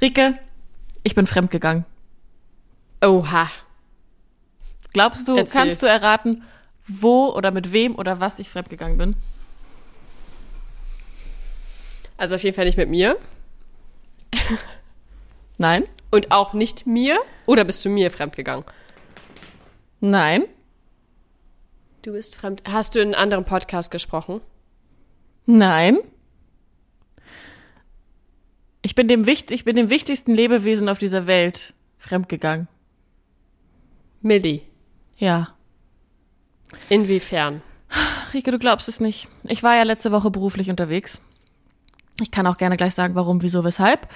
Rike, ich bin fremdgegangen. Oha. Glaubst du, Erzähl. kannst du erraten, wo oder mit wem oder was ich fremdgegangen bin? Also auf jeden Fall nicht mit mir. Nein? Und auch nicht mir. Oder bist du mir fremdgegangen? Nein? Du bist fremd. Hast du in einem anderen Podcast gesprochen? Nein? Ich bin dem, wicht ich bin dem wichtigsten Lebewesen auf dieser Welt fremdgegangen. Millie. Ja. Inwiefern? Rike, du glaubst es nicht. Ich war ja letzte Woche beruflich unterwegs. Ich kann auch gerne gleich sagen, warum, wieso, weshalb.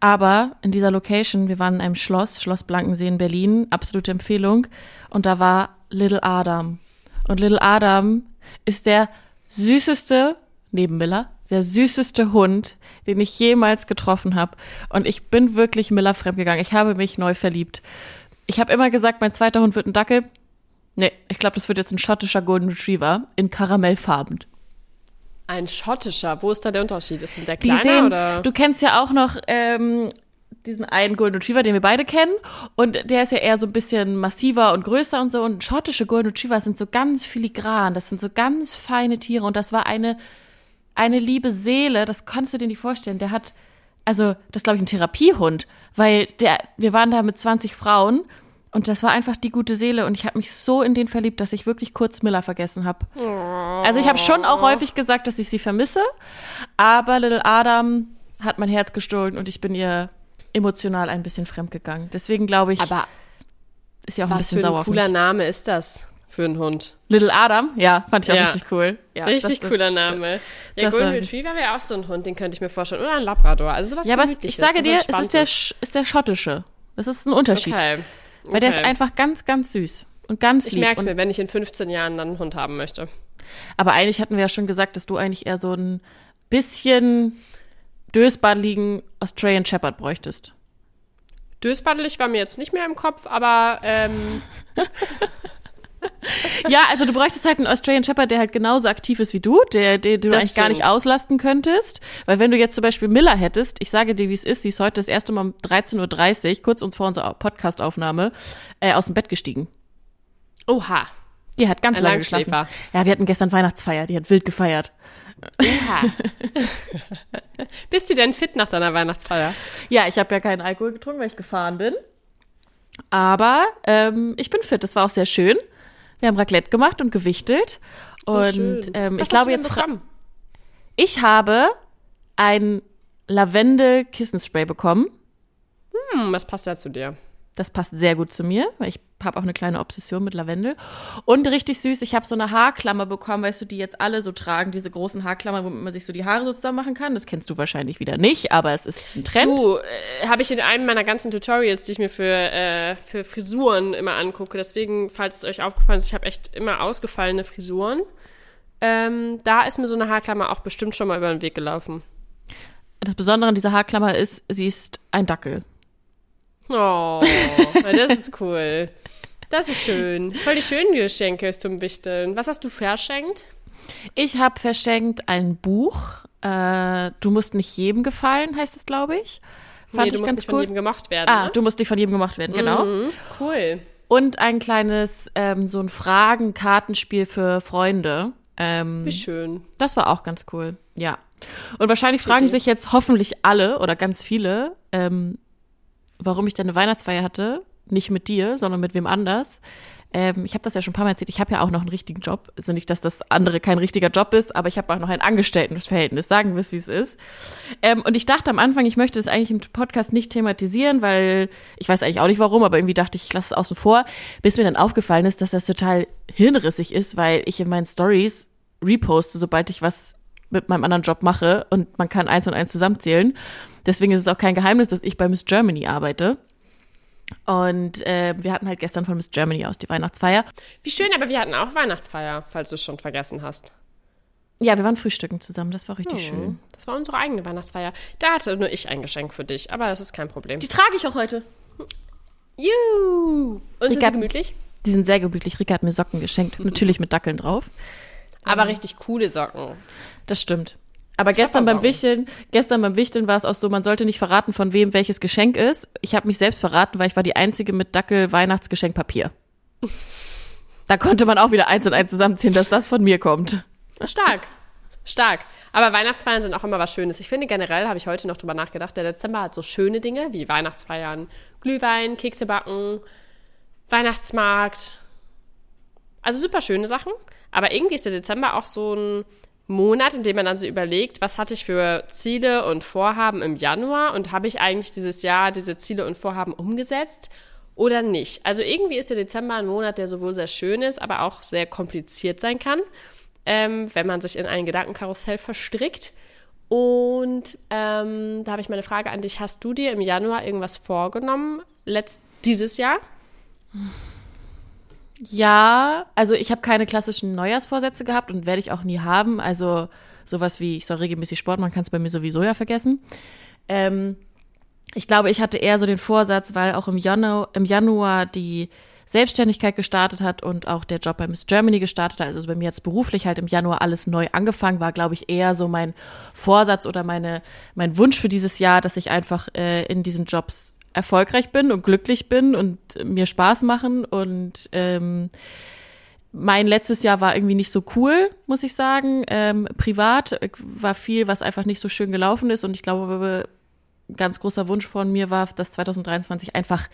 Aber in dieser Location, wir waren in einem Schloss, Schloss Blankensee in Berlin, absolute Empfehlung. Und da war Little Adam. Und Little Adam ist der süßeste, neben Miller, der süßeste Hund, den ich jemals getroffen habe. Und ich bin wirklich Miller fremdgegangen. Ich habe mich neu verliebt. Ich habe immer gesagt, mein zweiter Hund wird ein Dackel. Nee, ich glaube, das wird jetzt ein schottischer Golden Retriever in Karamellfarben. Ein schottischer. Wo ist da der Unterschied? Ist denn der Die kleiner sehen, oder? du kennst ja auch noch ähm, diesen einen Golden Retriever, den wir beide kennen. Und der ist ja eher so ein bisschen massiver und größer und so. Und schottische Golden Retriever sind so ganz filigran. Das sind so ganz feine Tiere. Und das war eine, eine liebe Seele. Das kannst du dir nicht vorstellen. Der hat, also, das ist, glaube ich, ein Therapiehund. Weil der, wir waren da mit 20 Frauen. Und das war einfach die gute Seele. Und ich habe mich so in den verliebt, dass ich wirklich kurz Miller vergessen habe. Also ich habe schon auch häufig gesagt, dass ich sie vermisse. Aber Little Adam hat mein Herz gestohlen und ich bin ihr emotional ein bisschen fremdgegangen. Deswegen glaube ich, Aber ist sie auch ein was bisschen für sauer ein auf cooler mich. Name ist das für einen Hund? Little Adam, ja, fand ich auch Ja. richtig cool. Ja, Richtig das- cooler Name. Ja, das Golden Retriever wäre auch so ein Hund, den könnte ich mir vorstellen. Oder ein Labrador. Also sowas Ja, aber ich sage dir, es ist der, ist der schottische. Das ist ein Unterschied. Okay. Weil der ist einfach ganz, ganz süß und ganz Ich lieb. merke es und, mir, wenn ich in 15 Jahren dann einen Hund haben möchte. Aber eigentlich hatten wir ja schon gesagt, dass du eigentlich eher so ein bisschen dösbadeligen Australian Shepherd bräuchtest. Dösbaddelig war mir jetzt nicht mehr im Kopf, aber ähm, Ja, also du bräuchtest halt einen Australian Shepherd, der halt genauso aktiv ist wie du, der, der du Das eigentlich gar nicht stimmt. auslasten könntest. Weil wenn du jetzt zum Beispiel Miller hättest, ich sage dir, wie es ist, sie ist heute das erste Mal um 13.30 Uhr, kurz vor unserer Podcast-Aufnahme, äh, aus dem Bett gestiegen. oha. Die hat ganz Ein lange geschlafen. Ja, wir hatten gestern Weihnachtsfeier, die hat wild gefeiert. oha. Bist du denn fit nach deiner Weihnachtsfeier? Ja, ich habe ja keinen Alkohol getrunken, weil ich gefahren bin. Aber ähm, ich bin fit, das war auch sehr schön. Wir haben Raclette gemacht und gewichtelt. Und Oh, ähm, ich glaube jetzt bekommen? Ich habe ein Lavendel-Kissenspray bekommen. Hm, was passt da zu dir? Das passt sehr gut zu mir, weil ich habe auch eine kleine Obsession mit Lavendel. Und richtig süß, ich habe so eine Haarklammer bekommen, weißt du, die jetzt alle so tragen, diese großen Haarklammern, womit man sich so die Haare so zusammen machen kann. Das kennst du wahrscheinlich wieder nicht, aber es ist ein Trend. Du, äh, habe ich in einem meiner ganzen Tutorials, die ich mir für, äh, für Frisuren immer angucke. Deswegen, falls es euch aufgefallen ist, ich habe echt immer ausgefallene Frisuren. Ähm, da ist mir so eine Haarklammer auch bestimmt schon mal über den Weg gelaufen. Das Besondere an dieser Haarklammer ist, sie ist ein Dackel. Oh, das ist cool. Das ist schön. Voll die schönen Geschenke zum Wichteln. Was hast du verschenkt? Ich habe verschenkt ein Buch. Äh, du musst nicht jedem gefallen, heißt es, glaube ich. Fand nee, ich du musst ganz nicht von cool. jedem gemocht werden. ah, ne? du musst nicht von jedem gemacht werden, genau. Mhm, cool. Und ein kleines, ähm, so ein Fragen-Kartenspiel für Freunde. Ähm, Wie schön. das war auch ganz cool, ja. Und wahrscheinlich fragen sich jetzt hoffentlich alle oder ganz viele, ähm, warum ich denn eine Weihnachtsfeier hatte. Nicht mit dir, sondern mit wem anders. Ähm, ich habe das ja schon ein paar Mal erzählt. Ich habe ja auch noch einen richtigen Job. Also nicht, dass das andere kein richtiger Job ist, aber ich habe auch noch ein Angestelltenverhältnis. Sagen wir es, wie es ist. Ähm, und ich dachte am Anfang, ich möchte das eigentlich im Podcast nicht thematisieren, weil ich weiß eigentlich auch nicht warum, aber irgendwie dachte ich, ich lasse es außen vor, bis mir dann aufgefallen ist, dass das total hirnrissig ist, weil ich in meinen Stories reposte, sobald ich was mit meinem anderen Job mache und man kann eins und eins zusammenzählen. Deswegen ist es auch kein Geheimnis, dass ich bei Miss Germany arbeite. Und äh, wir hatten halt gestern von Miss Germany aus die Weihnachtsfeier. Wie schön, aber wir hatten auch Weihnachtsfeier, falls du es schon vergessen hast. Ja, wir waren frühstücken zusammen, das war richtig Hm. schön. Das war unsere eigene Weihnachtsfeier. Da hatte nur ich ein Geschenk für dich, aber das ist kein Problem. Die trage ich auch heute. Juhu! Und sind sie gemütlich? Die sind sehr gemütlich. Rika hat mir Socken geschenkt, natürlich mit Dackeln drauf. Aber richtig coole Socken. Das stimmt. Aber gestern beim. Wichteln, gestern beim Wichteln war es auch so, man sollte nicht verraten, von wem welches Geschenk ist. Ich habe mich selbst verraten, weil ich war die einzige mit Dackel Weihnachtsgeschenkpapier. Da konnte man auch wieder eins und eins zusammenziehen, dass das von mir kommt. Stark. Stark. Aber Weihnachtsfeiern sind auch immer was Schönes. Ich finde generell, habe ich heute noch drüber nachgedacht, der Dezember hat so schöne Dinge wie Weihnachtsfeiern, Glühwein, Kekse backen, Weihnachtsmarkt. Also super schöne Sachen. Aber irgendwie ist der Dezember auch so ein Monat, in dem man dann so überlegt, was hatte ich für Ziele und Vorhaben im Januar und habe ich eigentlich dieses Jahr diese Ziele und Vorhaben umgesetzt oder nicht. Also irgendwie ist der Dezember ein Monat, der sowohl sehr schön ist, aber auch sehr kompliziert sein kann, ähm, wenn man sich in ein Gedankenkarussell verstrickt. Und ähm, da habe ich meine Frage an dich. Hast du dir im Januar irgendwas vorgenommen, letzt, dieses Jahr? Ja, also ich habe keine klassischen Neujahrsvorsätze gehabt und werde ich auch nie haben. Also sowas wie, ich soll regelmäßig Sport, man kann es bei mir sowieso ja vergessen. Ähm, ich glaube, ich hatte eher so den Vorsatz, weil auch im Januar, im Januar die Selbstständigkeit gestartet hat und auch der Job bei Miss Germany gestartet hat. Also bei mir jetzt beruflich halt im Januar alles neu angefangen war, glaube ich, eher so mein Vorsatz oder meine, mein Wunsch für dieses Jahr, dass ich einfach äh, in diesen Jobs erfolgreich bin und glücklich bin und mir Spaß machen und ähm, mein letztes Jahr war irgendwie nicht so cool, muss ich sagen. Ähm, privat war viel, was einfach nicht so schön gelaufen ist und ich glaube, ganz großer Wunsch von mir war, dass 2023 einfach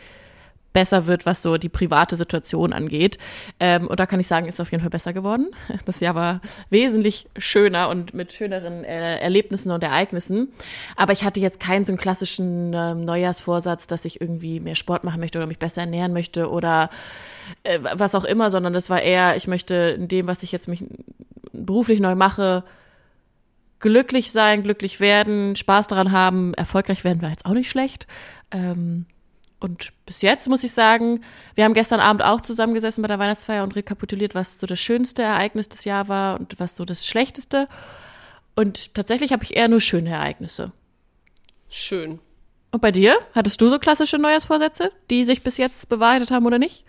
besser wird, was so die private Situation angeht. Ähm, und da kann ich sagen, ist auf jeden Fall besser geworden. Das Jahr war wesentlich schöner und mit schöneren äh, Erlebnissen und Ereignissen. Aber ich hatte jetzt keinen so einen klassischen äh, Neujahrsvorsatz, dass ich irgendwie mehr Sport machen möchte oder mich besser ernähren möchte oder äh, was auch immer, sondern das war eher, ich möchte in dem, was ich jetzt mich beruflich neu mache, glücklich sein, glücklich werden, Spaß daran haben, erfolgreich werden war jetzt auch nicht schlecht. Ähm, und bis jetzt muss ich sagen, wir haben gestern Abend auch zusammengesessen bei der Weihnachtsfeier und rekapituliert, was so das schönste Ereignis des Jahres war und was so das schlechteste. Und tatsächlich habe ich eher nur schöne Ereignisse. Schön. Und bei dir? Hattest du so klassische Neujahrsvorsätze, die sich bis jetzt bewahrheitet haben oder nicht?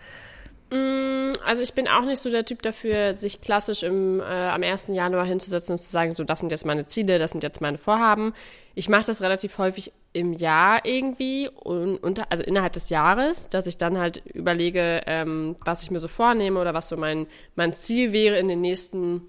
Also ich bin auch nicht so der Typ dafür, sich klassisch im, äh, am 1. Januar hinzusetzen und zu sagen, so das sind jetzt meine Ziele, das sind jetzt meine Vorhaben. Ich mache das relativ häufig im Jahr irgendwie, und, und, also innerhalb des Jahres, dass ich dann halt überlege, ähm, was ich mir so vornehme oder was so mein, mein Ziel wäre in den nächsten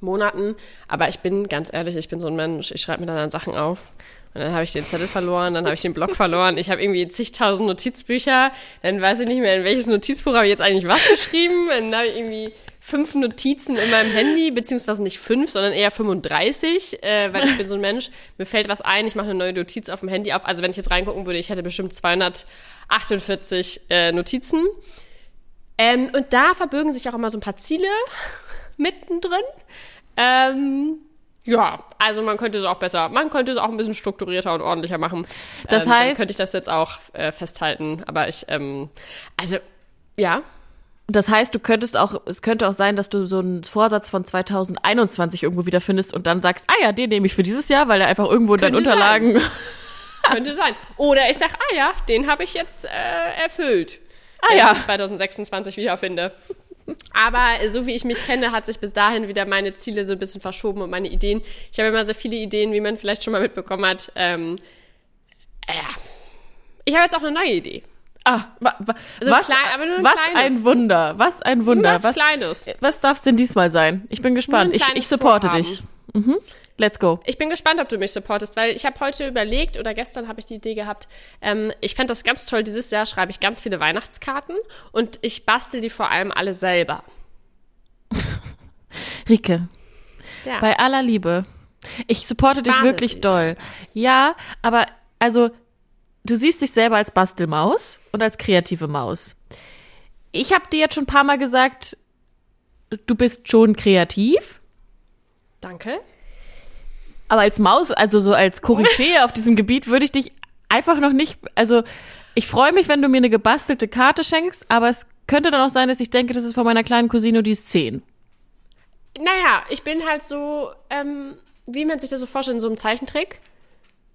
Monaten. Aber ich bin ganz ehrlich, ich bin so ein Mensch, ich schreibe mir dann, dann Sachen auf. Und dann habe ich den Zettel verloren, dann habe ich den Blog verloren. Ich habe irgendwie zigtausend Notizbücher. Dann weiß ich nicht mehr, in welches Notizbuch habe ich jetzt eigentlich was geschrieben. Dann habe ich irgendwie fünf Notizen in meinem Handy, beziehungsweise nicht fünf, sondern eher 35, äh, weil ich bin so ein Mensch, mir fällt was ein, ich mache eine neue Notiz auf dem Handy auf. Also wenn ich jetzt reingucken würde, ich hätte bestimmt 248 äh, Notizen. Ähm, und da verbirgen sich auch immer so ein paar Ziele mittendrin. Ähm, ja, also man könnte es auch besser, man könnte es auch ein bisschen strukturierter und ordentlicher machen. Das ähm, dann heißt- könnte ich das jetzt auch äh, festhalten. Aber ich, ähm, also ja, Das heißt, du könntest auch, es könnte auch sein, dass du so einen Vorsatz von 2021 irgendwo wiederfindest und dann sagst, ah ja, den nehme ich für dieses Jahr, weil er einfach irgendwo in deinen Unterlagen. könnte sein. Oder ich sag, ah ja, den habe ich jetzt äh, erfüllt. Ah ja. ich ihn 2026 wiederfinde. Aber äh, so wie ich mich kenne, hat sich bis dahin wieder meine Ziele so ein bisschen verschoben und meine Ideen. Ich habe immer sehr viele Ideen, wie man vielleicht schon mal mitbekommen hat. Ähm, ja. Ich habe jetzt auch eine neue Idee. Ah, wa, wa, So was, klein, ein was kleines. ein Wunder, was ein Wunder. Was Was, Kleines. was darf es denn diesmal sein? Ich bin gespannt. Ich, ich supporte Vorhaben. dich. Mhm. Let's go. Ich bin gespannt, ob du mich supportest, weil ich habe heute überlegt oder gestern habe ich die Idee gehabt, ähm, ich fände das ganz toll, dieses Jahr schreibe ich ganz viele Weihnachtskarten und ich bastel die vor allem alle selber. Rike, Ja. bei aller Liebe. Ich supporte dich Wahnsinn, wirklich doll. Ja, aber also du siehst dich selber als Bastelmaus und als kreative Maus. Ich habe dir jetzt schon ein paar Mal gesagt, du bist schon kreativ, Danke. aber als Maus, also so als Koryphäe auf diesem Gebiet würde ich dich einfach noch nicht, also ich freue mich, wenn du mir eine gebastelte Karte schenkst, aber es könnte dann auch sein, dass ich denke, das ist von meiner kleinen Cousine die ist zehn. Naja, ich bin halt so, ähm, wie man sich das so vorstellt, in so einem Zeichentrick.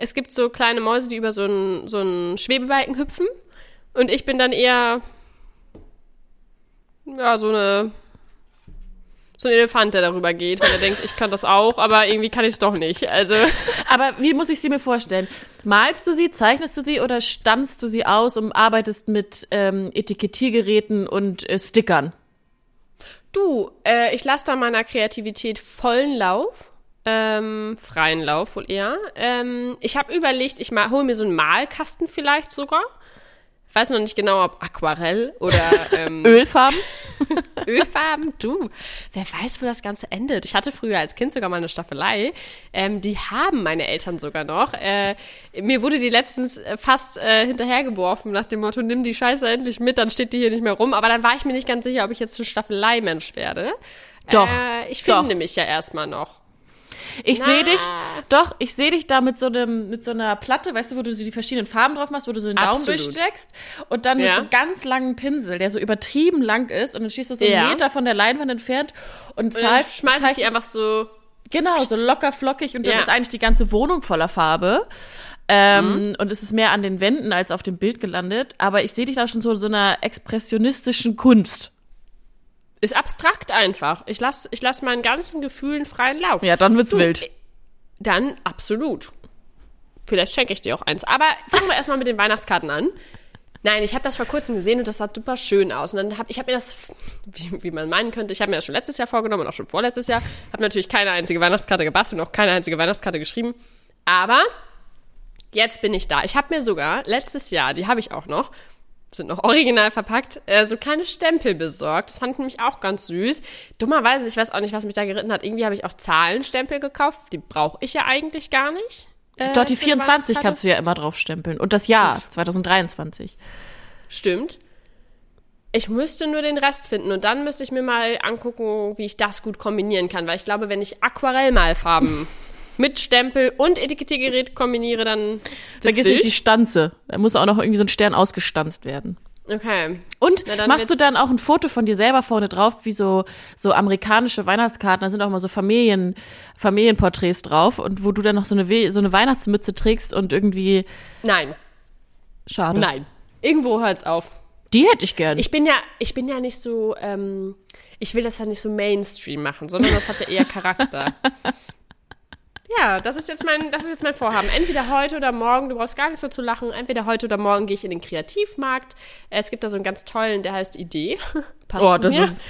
Es gibt so kleine Mäuse, die über so einen, so einen Schwebebalken hüpfen. Und ich bin dann eher, ja, so eine, so ein Elefant, der darüber geht, weil er denkt, ich kann das auch, aber irgendwie kann ich es doch nicht. Also Aber wie muss ich sie mir vorstellen? Malst du sie, zeichnest du sie oder standst du sie aus und arbeitest mit ähm, Etikettiergeräten und äh, Stickern? du, äh, ich lasse da meiner Kreativität vollen Lauf. Ähm, freien Lauf wohl eher. Ähm, ich habe überlegt, ich hole mir so einen Malkasten vielleicht sogar. Weiß noch nicht genau, ob Aquarell oder ähm, Ölfarben? Ölfarben, du. Wer weiß, wo das Ganze endet. Ich hatte früher als Kind sogar mal eine Staffelei. Ähm, die haben meine Eltern sogar noch. Äh, mir wurde die letztens äh, fast äh, hinterhergeworfen nach dem Motto, nimm die Scheiße endlich mit, dann steht die hier nicht mehr rum. Aber dann war ich mir nicht ganz sicher, ob ich jetzt ein Staffelei-Mensch werde. Doch, Äh, ich finde mich ja erstmal noch. Ich sehe dich, doch, ich sehe dich da mit so einem, mit so einer Platte, weißt du, wo du so die verschiedenen Farben drauf machst, wo du so den Daumen Absolut. durchsteckst und dann Ja. mit so ganz langen Pinsel, der so übertrieben lang ist und dann schießt du so Ja. einen Meter von der Leinwand entfernt und Und zahlst, schmeiß ich einfach so. Genau, so locker flockig und dann Ja. ist eigentlich die ganze Wohnung voller Farbe. Ähm, Und es ist mehr an den Wänden als auf dem Bild gelandet. Aber ich sehe dich da schon so in so einer expressionistischen Kunst. Ist abstrakt einfach. Ich lasse ich lass meinen ganzen Gefühlen freien Lauf. Ja, dann wird's Du, wild. Dann absolut. Vielleicht schenke ich dir auch eins. Aber fangen wir erstmal mit den Weihnachtskarten an. Nein, ich habe das vor kurzem gesehen und das sah super schön aus. Und dann habe ich hab mir das, wie, wie man meinen könnte, ich habe mir das schon letztes Jahr vorgenommen und auch schon vorletztes Jahr. Habe natürlich keine einzige Weihnachtskarte gebastelt und auch keine einzige Weihnachtskarte geschrieben. Aber jetzt bin ich da. Ich habe mir sogar letztes Jahr, die habe ich auch noch, sind noch original verpackt, äh, so kleine Stempel besorgt. Das fand ich nämlich auch ganz süß. Dummerweise, ich weiß auch nicht, was mich da geritten hat. Irgendwie habe ich auch Zahlenstempel gekauft. Die brauche ich ja eigentlich gar nicht. Äh, Dort die für eine 24 Weihnachtskarte. kannst du ja immer draufstempeln. Und das Jahr, Gut. 2023. Stimmt. Ich müsste nur den Rest finden und dann müsste ich mir mal angucken, wie ich das gut kombinieren kann, weil ich glaube, wenn ich Aquarellmalfarben mit Stempel und Etikettiergerät kombiniere, dann Vergiss wild. nicht die Stanze. Da muss auch noch irgendwie so ein Stern ausgestanzt werden. Okay. Und machst du dann auch ein Foto von dir selber vorne drauf, wie so, so amerikanische Weihnachtskarten, da sind auch mal so Familien, Familienporträts drauf und wo du dann noch so eine, We so eine Weihnachtsmütze trägst und irgendwie, Nein, schade. nein. Irgendwo hört's auf. Die hätte ich gern. Ich bin ja, ich bin ja nicht so, ähm, ich will das ja nicht so Mainstream machen, sondern das hat ja eher Charakter. ja, das ist jetzt mein, das ist jetzt mein Vorhaben. Entweder heute oder morgen, du brauchst gar nicht so zu lachen, entweder heute oder morgen gehe ich in den Kreativmarkt. Es gibt da so einen ganz tollen, der heißt Idee. Passt oh, das mir. ist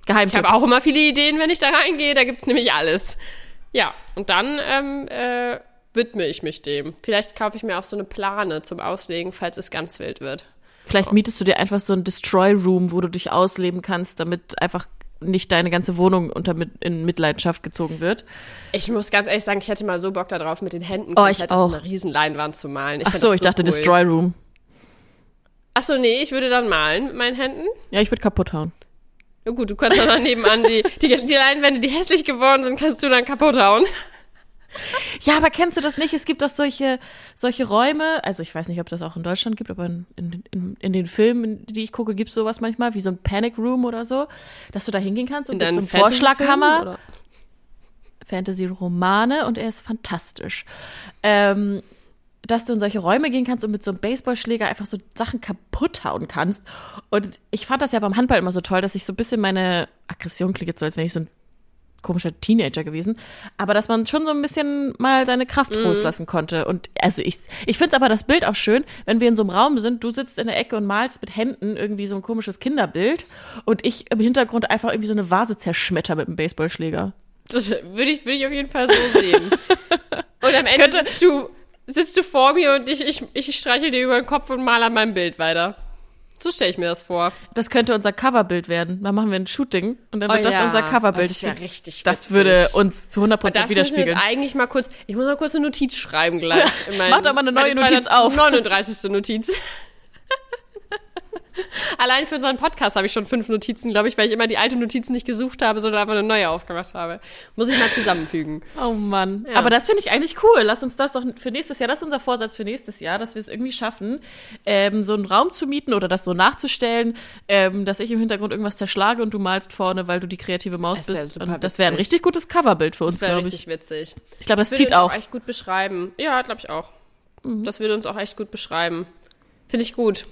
Ich Geheimtipp. habe auch immer viele Ideen, wenn ich da reingehe. Da gibt's nämlich alles. Ja, und dann ähm, äh, widme ich mich dem. Vielleicht kaufe ich mir auch so eine Plane zum Auslegen, falls es ganz wild wird. Vielleicht mietest du dir einfach so ein Destroy Room, wo du dich ausleben kannst, damit einfach nicht deine ganze Wohnung unter mit, in Mitleidenschaft gezogen wird. Ich muss ganz ehrlich sagen, ich hätte mal so Bock darauf, mit den Händen Oh, ich komplett auf so auch. einer riesen Leinwand zu malen. Ich Ach so, das ich dachte cool. Destroy Room. Ach so, nee, ich würde dann malen mit meinen Händen. Ja, ich würde kaputt hauen. Ja gut, du kannst dann nebenan die, die, die Leinwände, die hässlich geworden sind, kannst du dann kaputt hauen. Ja, aber kennst du das nicht? Es gibt doch solche, solche Räume, also ich weiß nicht, ob das auch in Deutschland gibt, aber in, in, in, in den Filmen, die ich gucke, gibt's sowas manchmal, wie so ein Panic Room oder so, dass du da hingehen kannst und mit so Vorschlaghammer? Fantasy-Romane und er ist fantastisch. Ähm, dass du in solche Räume gehen kannst und mit so einem Baseballschläger einfach so Sachen kaputt hauen kannst. Und ich fand das ja beim Handball immer so toll, dass ich so ein bisschen meine Aggression klingt jetzt so, als wäre ich so ein komischer Teenager gewesen, aber dass man schon so ein bisschen mal seine Kraft loslassen konnte. Und also ich, ich finde aber das Bild auch schön, wenn wir in so einem Raum sind, du sitzt in der Ecke und malst mit Händen irgendwie so ein komisches Kinderbild und ich im Hintergrund einfach irgendwie so eine Vase zerschmetter mit einem Baseballschläger. Das würde ich, würde ich auf jeden Fall so sehen. Und am Ende könnte- sitzt du, sitzt du vor mir und ich, ich, ich streichel dir über den Kopf und mal an meinem Bild weiter. So stelle ich mir das vor. Das könnte unser Coverbild werden. Dann machen wir ein Shooting und dann wird das unser Coverbild. Oh, das wäre richtig Das witzig. würde uns zu 100% Und das widerspiegeln. jetzt eigentlich mal kurz, ich muss mal kurz eine Notiz schreiben gleich. mein- Mach doch mal eine neue Notiz auf. 39. Notiz. Allein für unseren Podcast habe ich schon fünf Notizen, glaube ich, weil ich immer die alte Notiz nicht gesucht habe, sondern einfach eine neue aufgemacht habe. Muss ich mal zusammenfügen. Oh Mann. Ja. Aber das finde ich eigentlich cool. Lass uns das doch für nächstes Jahr, das ist unser Vorsatz für nächstes Jahr, dass wir es irgendwie schaffen, ähm, so einen Raum zu mieten oder das so nachzustellen, ähm, dass ich im Hintergrund irgendwas zerschlage und du malst vorne, weil du die kreative Maus Das bist. Und das wäre ein richtig gutes Coverbild für uns, Das wäre glaube richtig ich. witzig. Ich glaube, das Würde zieht uns auch. echt gut beschreiben. Ja, glaube ich auch. Mhm. Das würde uns auch echt gut beschreiben. Finde ich gut.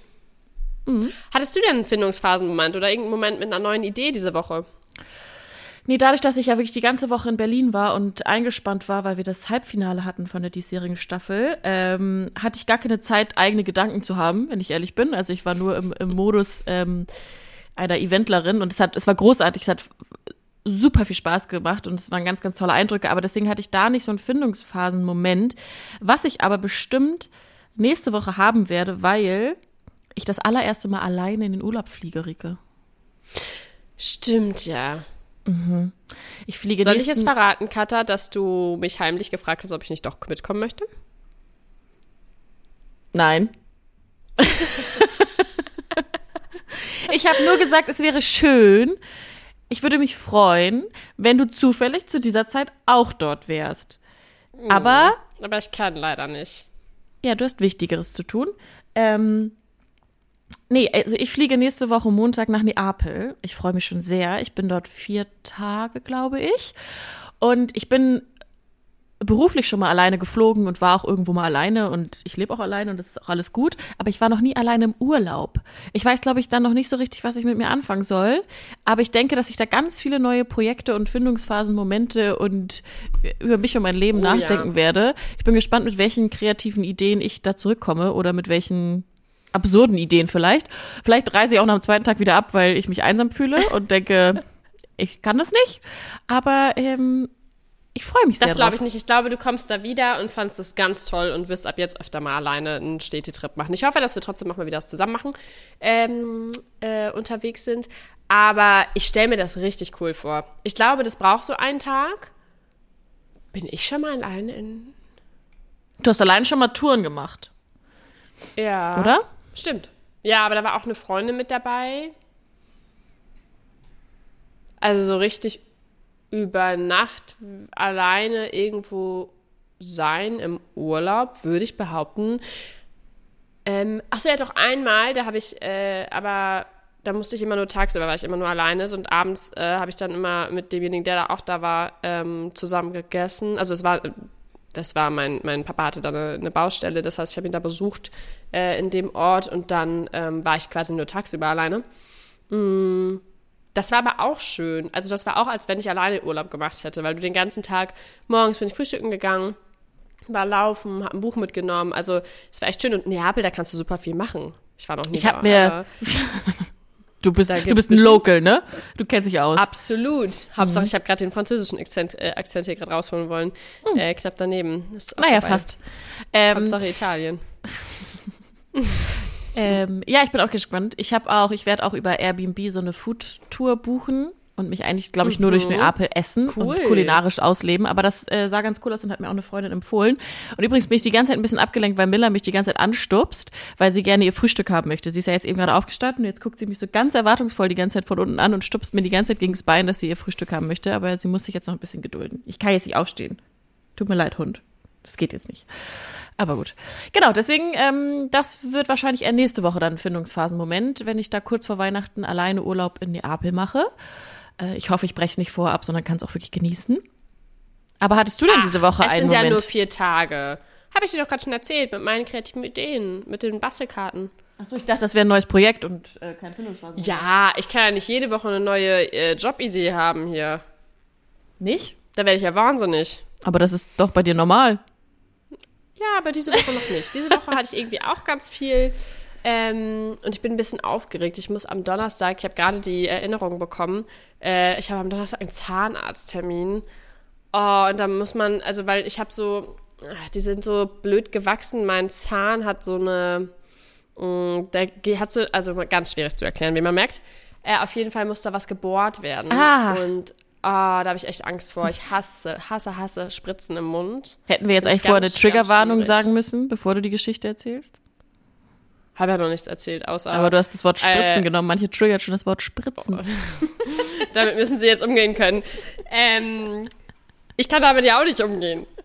Mhm. Hattest du denn einen Findungsphasenmoment oder irgendeinen Moment mit einer neuen Idee diese Woche? Nee, dadurch, dass ich ja wirklich die ganze Woche in Berlin war und eingespannt war, weil wir das Halbfinale hatten von der diesjährigen Staffel, ähm, hatte ich gar keine Zeit, eigene Gedanken zu haben, wenn ich ehrlich bin. Also ich war nur im, im Modus ähm, einer Eventlerin und es hat, es war großartig, es hat super viel Spaß gemacht und es waren ganz, ganz tolle Eindrücke, aber deswegen hatte ich da nicht so einen Findungsphasen-Moment, was ich aber bestimmt nächste Woche haben werde, weil ich das allererste Mal alleine in den Urlaub fliege, Rike. Stimmt, ja. Mhm. Ich fliege Soll ich jetzt verraten, Katha, dass du mich heimlich gefragt hast, ob ich nicht doch mitkommen möchte? Nein. ich habe nur gesagt, es wäre schön. Ich würde mich freuen, wenn du zufällig zu dieser Zeit auch dort wärst. Aber. Aber ich kann leider nicht. Ja, du hast Wichtigeres zu tun. Ähm, nee, also ich fliege nächste Woche Montag nach Neapel. Ich freue mich schon sehr. Ich bin dort vier Tage, glaube ich. Und ich bin beruflich schon mal alleine geflogen und war auch irgendwo mal alleine und ich lebe auch alleine und das ist auch alles gut, aber ich war noch nie alleine im Urlaub. Ich weiß, glaube ich, dann noch nicht so richtig, was ich mit mir anfangen soll, aber ich denke, dass ich da ganz viele neue Projekte und Findungsphasen, Momente und über mich und mein Leben Oh, nachdenken ja. werde. Ich bin gespannt, mit welchen kreativen Ideen ich da zurückkomme oder mit welchen absurden Ideen vielleicht. Vielleicht reise ich auch dem zweiten Tag wieder ab, weil ich mich einsam fühle und denke, ich kann das nicht, aber ähm, ich freue mich sehr Das glaube ich nicht. Ich glaube, du kommst da wieder und fandst das ganz toll und wirst ab jetzt öfter mal alleine einen Städtetrip machen. Ich hoffe, dass wir trotzdem noch mal wieder was zusammen machen, ähm, äh, unterwegs sind. Aber ich stelle mir das richtig cool vor. Ich glaube, das braucht so einen Tag. Bin ich schon mal alleine in. Du hast allein schon mal Touren gemacht, Ja. oder? Stimmt. Ja, aber da war auch eine Freundin mit dabei. Also so richtig über Nacht alleine irgendwo sein im Urlaub, würde ich behaupten. Ähm, achso, ja, doch einmal, da habe ich, äh, aber da musste ich immer nur tagsüber, weil ich immer nur alleine ist und abends äh, habe ich dann immer mit demjenigen, der da auch da war, ähm, zusammen gegessen. Also es war, das war mein, mein Papa hatte da eine, eine Baustelle, das heißt, ich habe ihn da besucht äh, in dem Ort und dann ähm, war ich quasi nur tagsüber alleine. Mm, das war aber auch schön. Also das war auch, als wenn ich alleine Urlaub gemacht hätte, weil du den ganzen Tag, morgens bin ich frühstücken gegangen, war laufen, hab ein Buch mitgenommen. Also es war echt schön. Und in Neapel, da kannst du super viel machen. Ich war noch nie Ich hab da, mir- Du bist, du bist ein Local, ne? Du kennst dich aus. Absolut. Hauptsache, ich habe gerade den französischen Akzent, äh, Akzent hier gerade rausholen wollen. Äh, knapp daneben. Naja, vorbei. fast. Ähm, Hauptsache Italien. ähm, ja, ich bin auch gespannt. Ich habe auch, ich werde auch über Airbnb so eine Food-Tour buchen und mich eigentlich, glaube ich, nur durch Neapel essen Cool. und kulinarisch ausleben. Aber das äh, sah ganz cool aus und hat mir auch eine Freundin empfohlen. Und übrigens bin ich die ganze Zeit ein bisschen abgelenkt, weil Miller mich die ganze Zeit anstupst, weil sie gerne ihr Frühstück haben möchte. Sie ist ja jetzt eben gerade aufgestanden und jetzt guckt sie mich so ganz erwartungsvoll die ganze Zeit von unten an und stupst mir die ganze Zeit gegens Bein, dass sie ihr Frühstück haben möchte. Aber sie muss sich jetzt noch ein bisschen gedulden. Ich kann jetzt nicht aufstehen. Tut mir leid, Hund. Das geht jetzt nicht. Aber gut. Genau, deswegen, ähm, das wird wahrscheinlich eher nächste Woche dann ein Findungsphasenmoment, wenn ich da kurz vor Weihnachten alleine Urlaub in Neapel mache. Äh, ich hoffe, ich breche es nicht vorab, sondern kann es auch wirklich genießen. Aber hattest du denn diese Woche es einen sind Moment? ja nur vier Tage. Habe ich dir doch gerade schon erzählt mit meinen kreativen Ideen, mit den Bastelkarten. Achso, ich dachte, das wäre ein neues Projekt und äh, kein Findungsphasenmoment. Ja, ich kann ja nicht jede Woche eine neue äh, Jobidee haben hier. Nicht? Da werde ich ja wahnsinnig. Aber das ist doch bei dir normal. Ja, aber diese Woche noch nicht. Diese Woche hatte ich irgendwie auch ganz viel. Ähm, und ich bin ein bisschen aufgeregt. Ich muss am Donnerstag, ich habe gerade die Erinnerung bekommen, äh, ich habe am Donnerstag einen Zahnarzttermin. Oh, und da muss man, also weil ich habe so, ach, die sind so blöd gewachsen. Mein Zahn hat so eine, mh, der ge- hat so, also ganz schwierig zu erklären, wie man merkt. Äh, auf jeden Fall muss da was gebohrt werden. Ah. Und ah, da habe ich echt Angst vor. Ich hasse, hasse, hasse Spritzen im Mund. Hätten wir jetzt eigentlich vorher eine Triggerwarnung sagen müssen, bevor du die Geschichte erzählst? Habe ja noch nichts erzählt, außer. Aber du hast das Wort Spritzen Äh, genommen. Manche triggert schon das Wort Spritzen. damit müssen sie jetzt umgehen können. Ähm, ich kann damit ja auch nicht umgehen.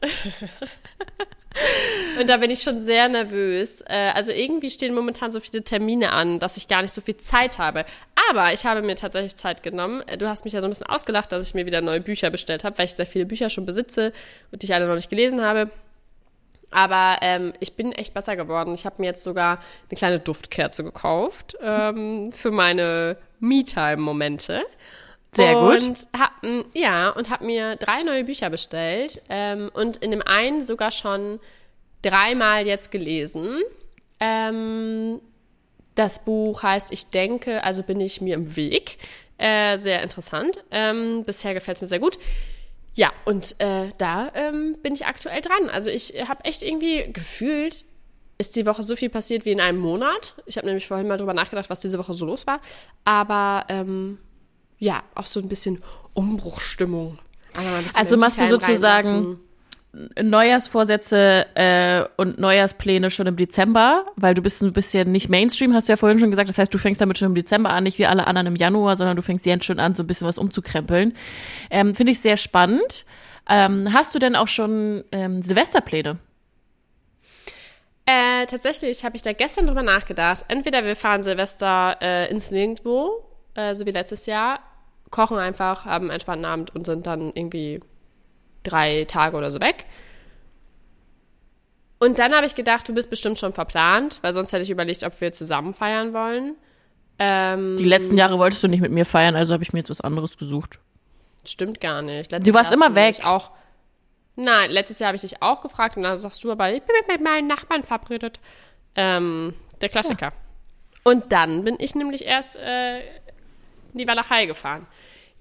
Und da bin ich schon sehr nervös. Äh, also irgendwie stehen momentan so viele Termine an, dass ich gar nicht so viel Zeit habe. Aber ich habe mir tatsächlich Zeit genommen. Äh, Du hast mich ja so ein bisschen ausgelacht, dass ich mir wieder neue Bücher bestellt habe, weil ich sehr viele Bücher schon besitze und die ich alle noch nicht gelesen habe. Aber ähm, ich bin echt besser geworden. Ich habe mir jetzt sogar eine kleine Duftkerze gekauft ähm, für meine Me-Time-Momente. Sehr gut. Und ha mm, ja, und habe mir drei neue Bücher bestellt ähm, und in dem einen sogar schon dreimal jetzt gelesen. Ähm, das Buch heißt Ich denke, also bin ich mir im Weg. Äh, sehr interessant. Ähm, bisher gefällt es mir sehr gut. Ja, und äh, da ähm, bin ich aktuell dran. Also ich habe echt irgendwie gefühlt, ist die Woche so viel passiert wie in einem Monat. Ich habe nämlich vorhin mal drüber nachgedacht, was diese Woche so los war. Aber ähm, ja, auch so ein bisschen Umbruchstimmung. Also machst du sozusagen Neujahrsvorsätze äh, und Neujahrspläne schon im Dezember, weil du bist ein bisschen nicht Mainstream, hast du ja vorhin schon gesagt. Das heißt, du fängst damit schon im Dezember an, nicht wie alle anderen im Januar, sondern du fängst jetzt schon an, so ein bisschen was umzukrempeln. Ähm, Finde ich sehr spannend. Ähm, hast du denn auch schon ähm, Silvesterpläne? Äh, tatsächlich habe ich da gestern drüber nachgedacht. Entweder wir fahren Silvester äh, ins Nirgendwo, äh, so wie letztes Jahr, kochen einfach, haben einen entspannten Abend und sind dann irgendwie drei Tage oder so weg. Und dann habe ich gedacht, du bist bestimmt schon verplant, weil sonst hätte ich überlegt, ob wir zusammen feiern wollen. Ähm, Die letzten Jahre wolltest du nicht mit mir feiern, also habe ich mir jetzt was anderes gesucht. Stimmt gar nicht. Letztes du warst Jahr immer weg. Auch, nein, letztes Jahr habe ich dich auch gefragt und dann sagst du aber, ich bin mit meinen Nachbarn verabredet. Ähm, der Klassiker. Ja. Und dann bin ich nämlich erst äh, in die Walachei gefahren.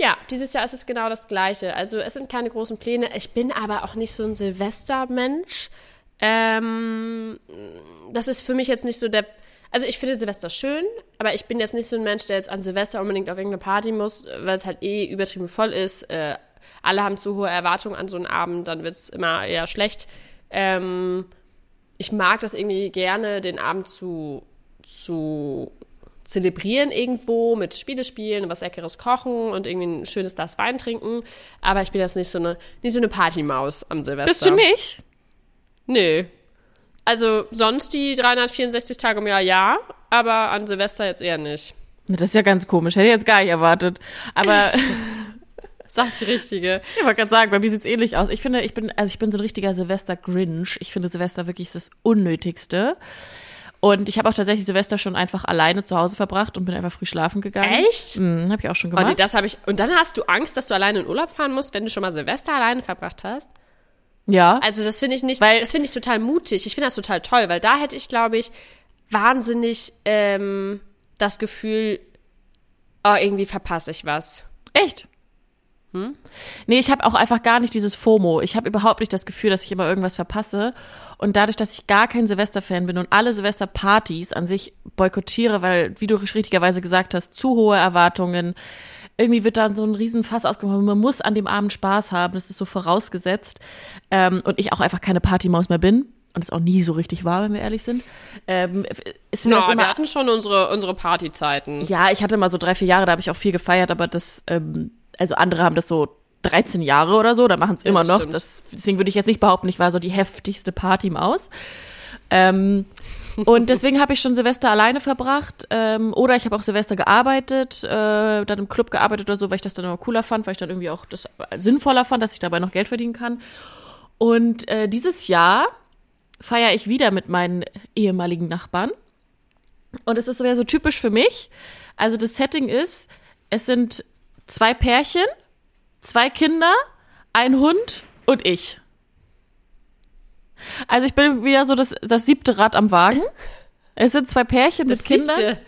Ja, dieses Jahr ist es genau das Gleiche. Also es sind keine großen Pläne. Ich bin aber auch nicht so ein Silvestermensch. Ähm, das ist für mich jetzt nicht so der. Also ich finde Silvester schön, aber ich bin jetzt nicht so ein Mensch, der jetzt an Silvester unbedingt auf irgendeine Party muss, weil es halt eh übertrieben voll ist. Äh, alle haben zu hohe Erwartungen an so einen Abend, dann wird es immer eher schlecht. Ähm, ich mag das irgendwie gerne, den Abend zu, zu zelebrieren irgendwo mit Spiele spielen, was Leckeres kochen und irgendwie ein schönes Glas Wein trinken. Aber ich bin jetzt nicht so eine, nicht so eine Partymaus am Silvester. Bist du nicht? Nö. Also sonst die 364 Tage im Jahr ja, aber an Silvester jetzt eher nicht. Das ist ja ganz komisch. Hätte ich jetzt gar nicht erwartet. Aber. Sag die richtige. Ich wollte gerade sagen, bei mir sieht's ähnlich aus. Ich finde, ich bin, also ich bin so ein richtiger Silvester-Grinch. Ich finde Silvester wirklich das Unnötigste. Und ich habe auch tatsächlich Silvester schon einfach alleine zu Hause verbracht und bin einfach früh schlafen gegangen. Echt? Mhm, habe ich auch schon gemacht. Oh, das habe ich. Und dann hast du Angst, dass du alleine in Urlaub fahren musst, wenn du schon mal Silvester alleine verbracht hast? Ja. Also das finde ich nicht, weil, das finde ich total mutig. Ich finde das total toll, weil da hätte ich, glaube ich, wahnsinnig ähm, das Gefühl, oh, irgendwie verpasse ich was. Echt? Hm? Nee, ich habe auch einfach gar nicht dieses FOMO. Ich habe überhaupt nicht das Gefühl, dass ich immer irgendwas verpasse. Und dadurch, dass ich gar kein Silvesterfan bin und alle Silvesterpartys an sich boykottiere, weil, wie du richtigerweise gesagt hast, zu hohe Erwartungen, irgendwie wird dann so ein Riesenfass ausgemacht. Man muss an dem Abend Spaß haben, das ist so vorausgesetzt. Ähm, und ich auch einfach keine Partymaus mehr bin. Und es auch nie so richtig war, wenn wir ehrlich sind. Ähm, ist no, immer, wir hatten schon unsere, unsere Partyzeiten. Ja, ich hatte mal so drei, vier Jahre, da habe ich auch viel gefeiert, aber das ähm, also andere haben das so 13 Jahre oder so, da machen es immer ja, noch. Das, deswegen würde ich jetzt nicht behaupten, ich war so die heftigste Party Maus. Ähm, und deswegen habe ich schon Silvester alleine verbracht. Ähm, oder ich habe auch Silvester gearbeitet, äh, dann im Club gearbeitet oder so, weil ich das dann immer cooler fand, weil ich dann irgendwie auch das sinnvoller fand, dass ich dabei noch Geld verdienen kann. Und äh, dieses Jahr feiere ich wieder mit meinen ehemaligen Nachbarn. Und es ist so, ja, so typisch für mich. Also das Setting ist, es sind zwei Pärchen, zwei Kinder, ein Hund und ich. Also ich bin wieder so das, das siebte Rad am Wagen. Es sind zwei Pärchen das mit Kindern. Siebte.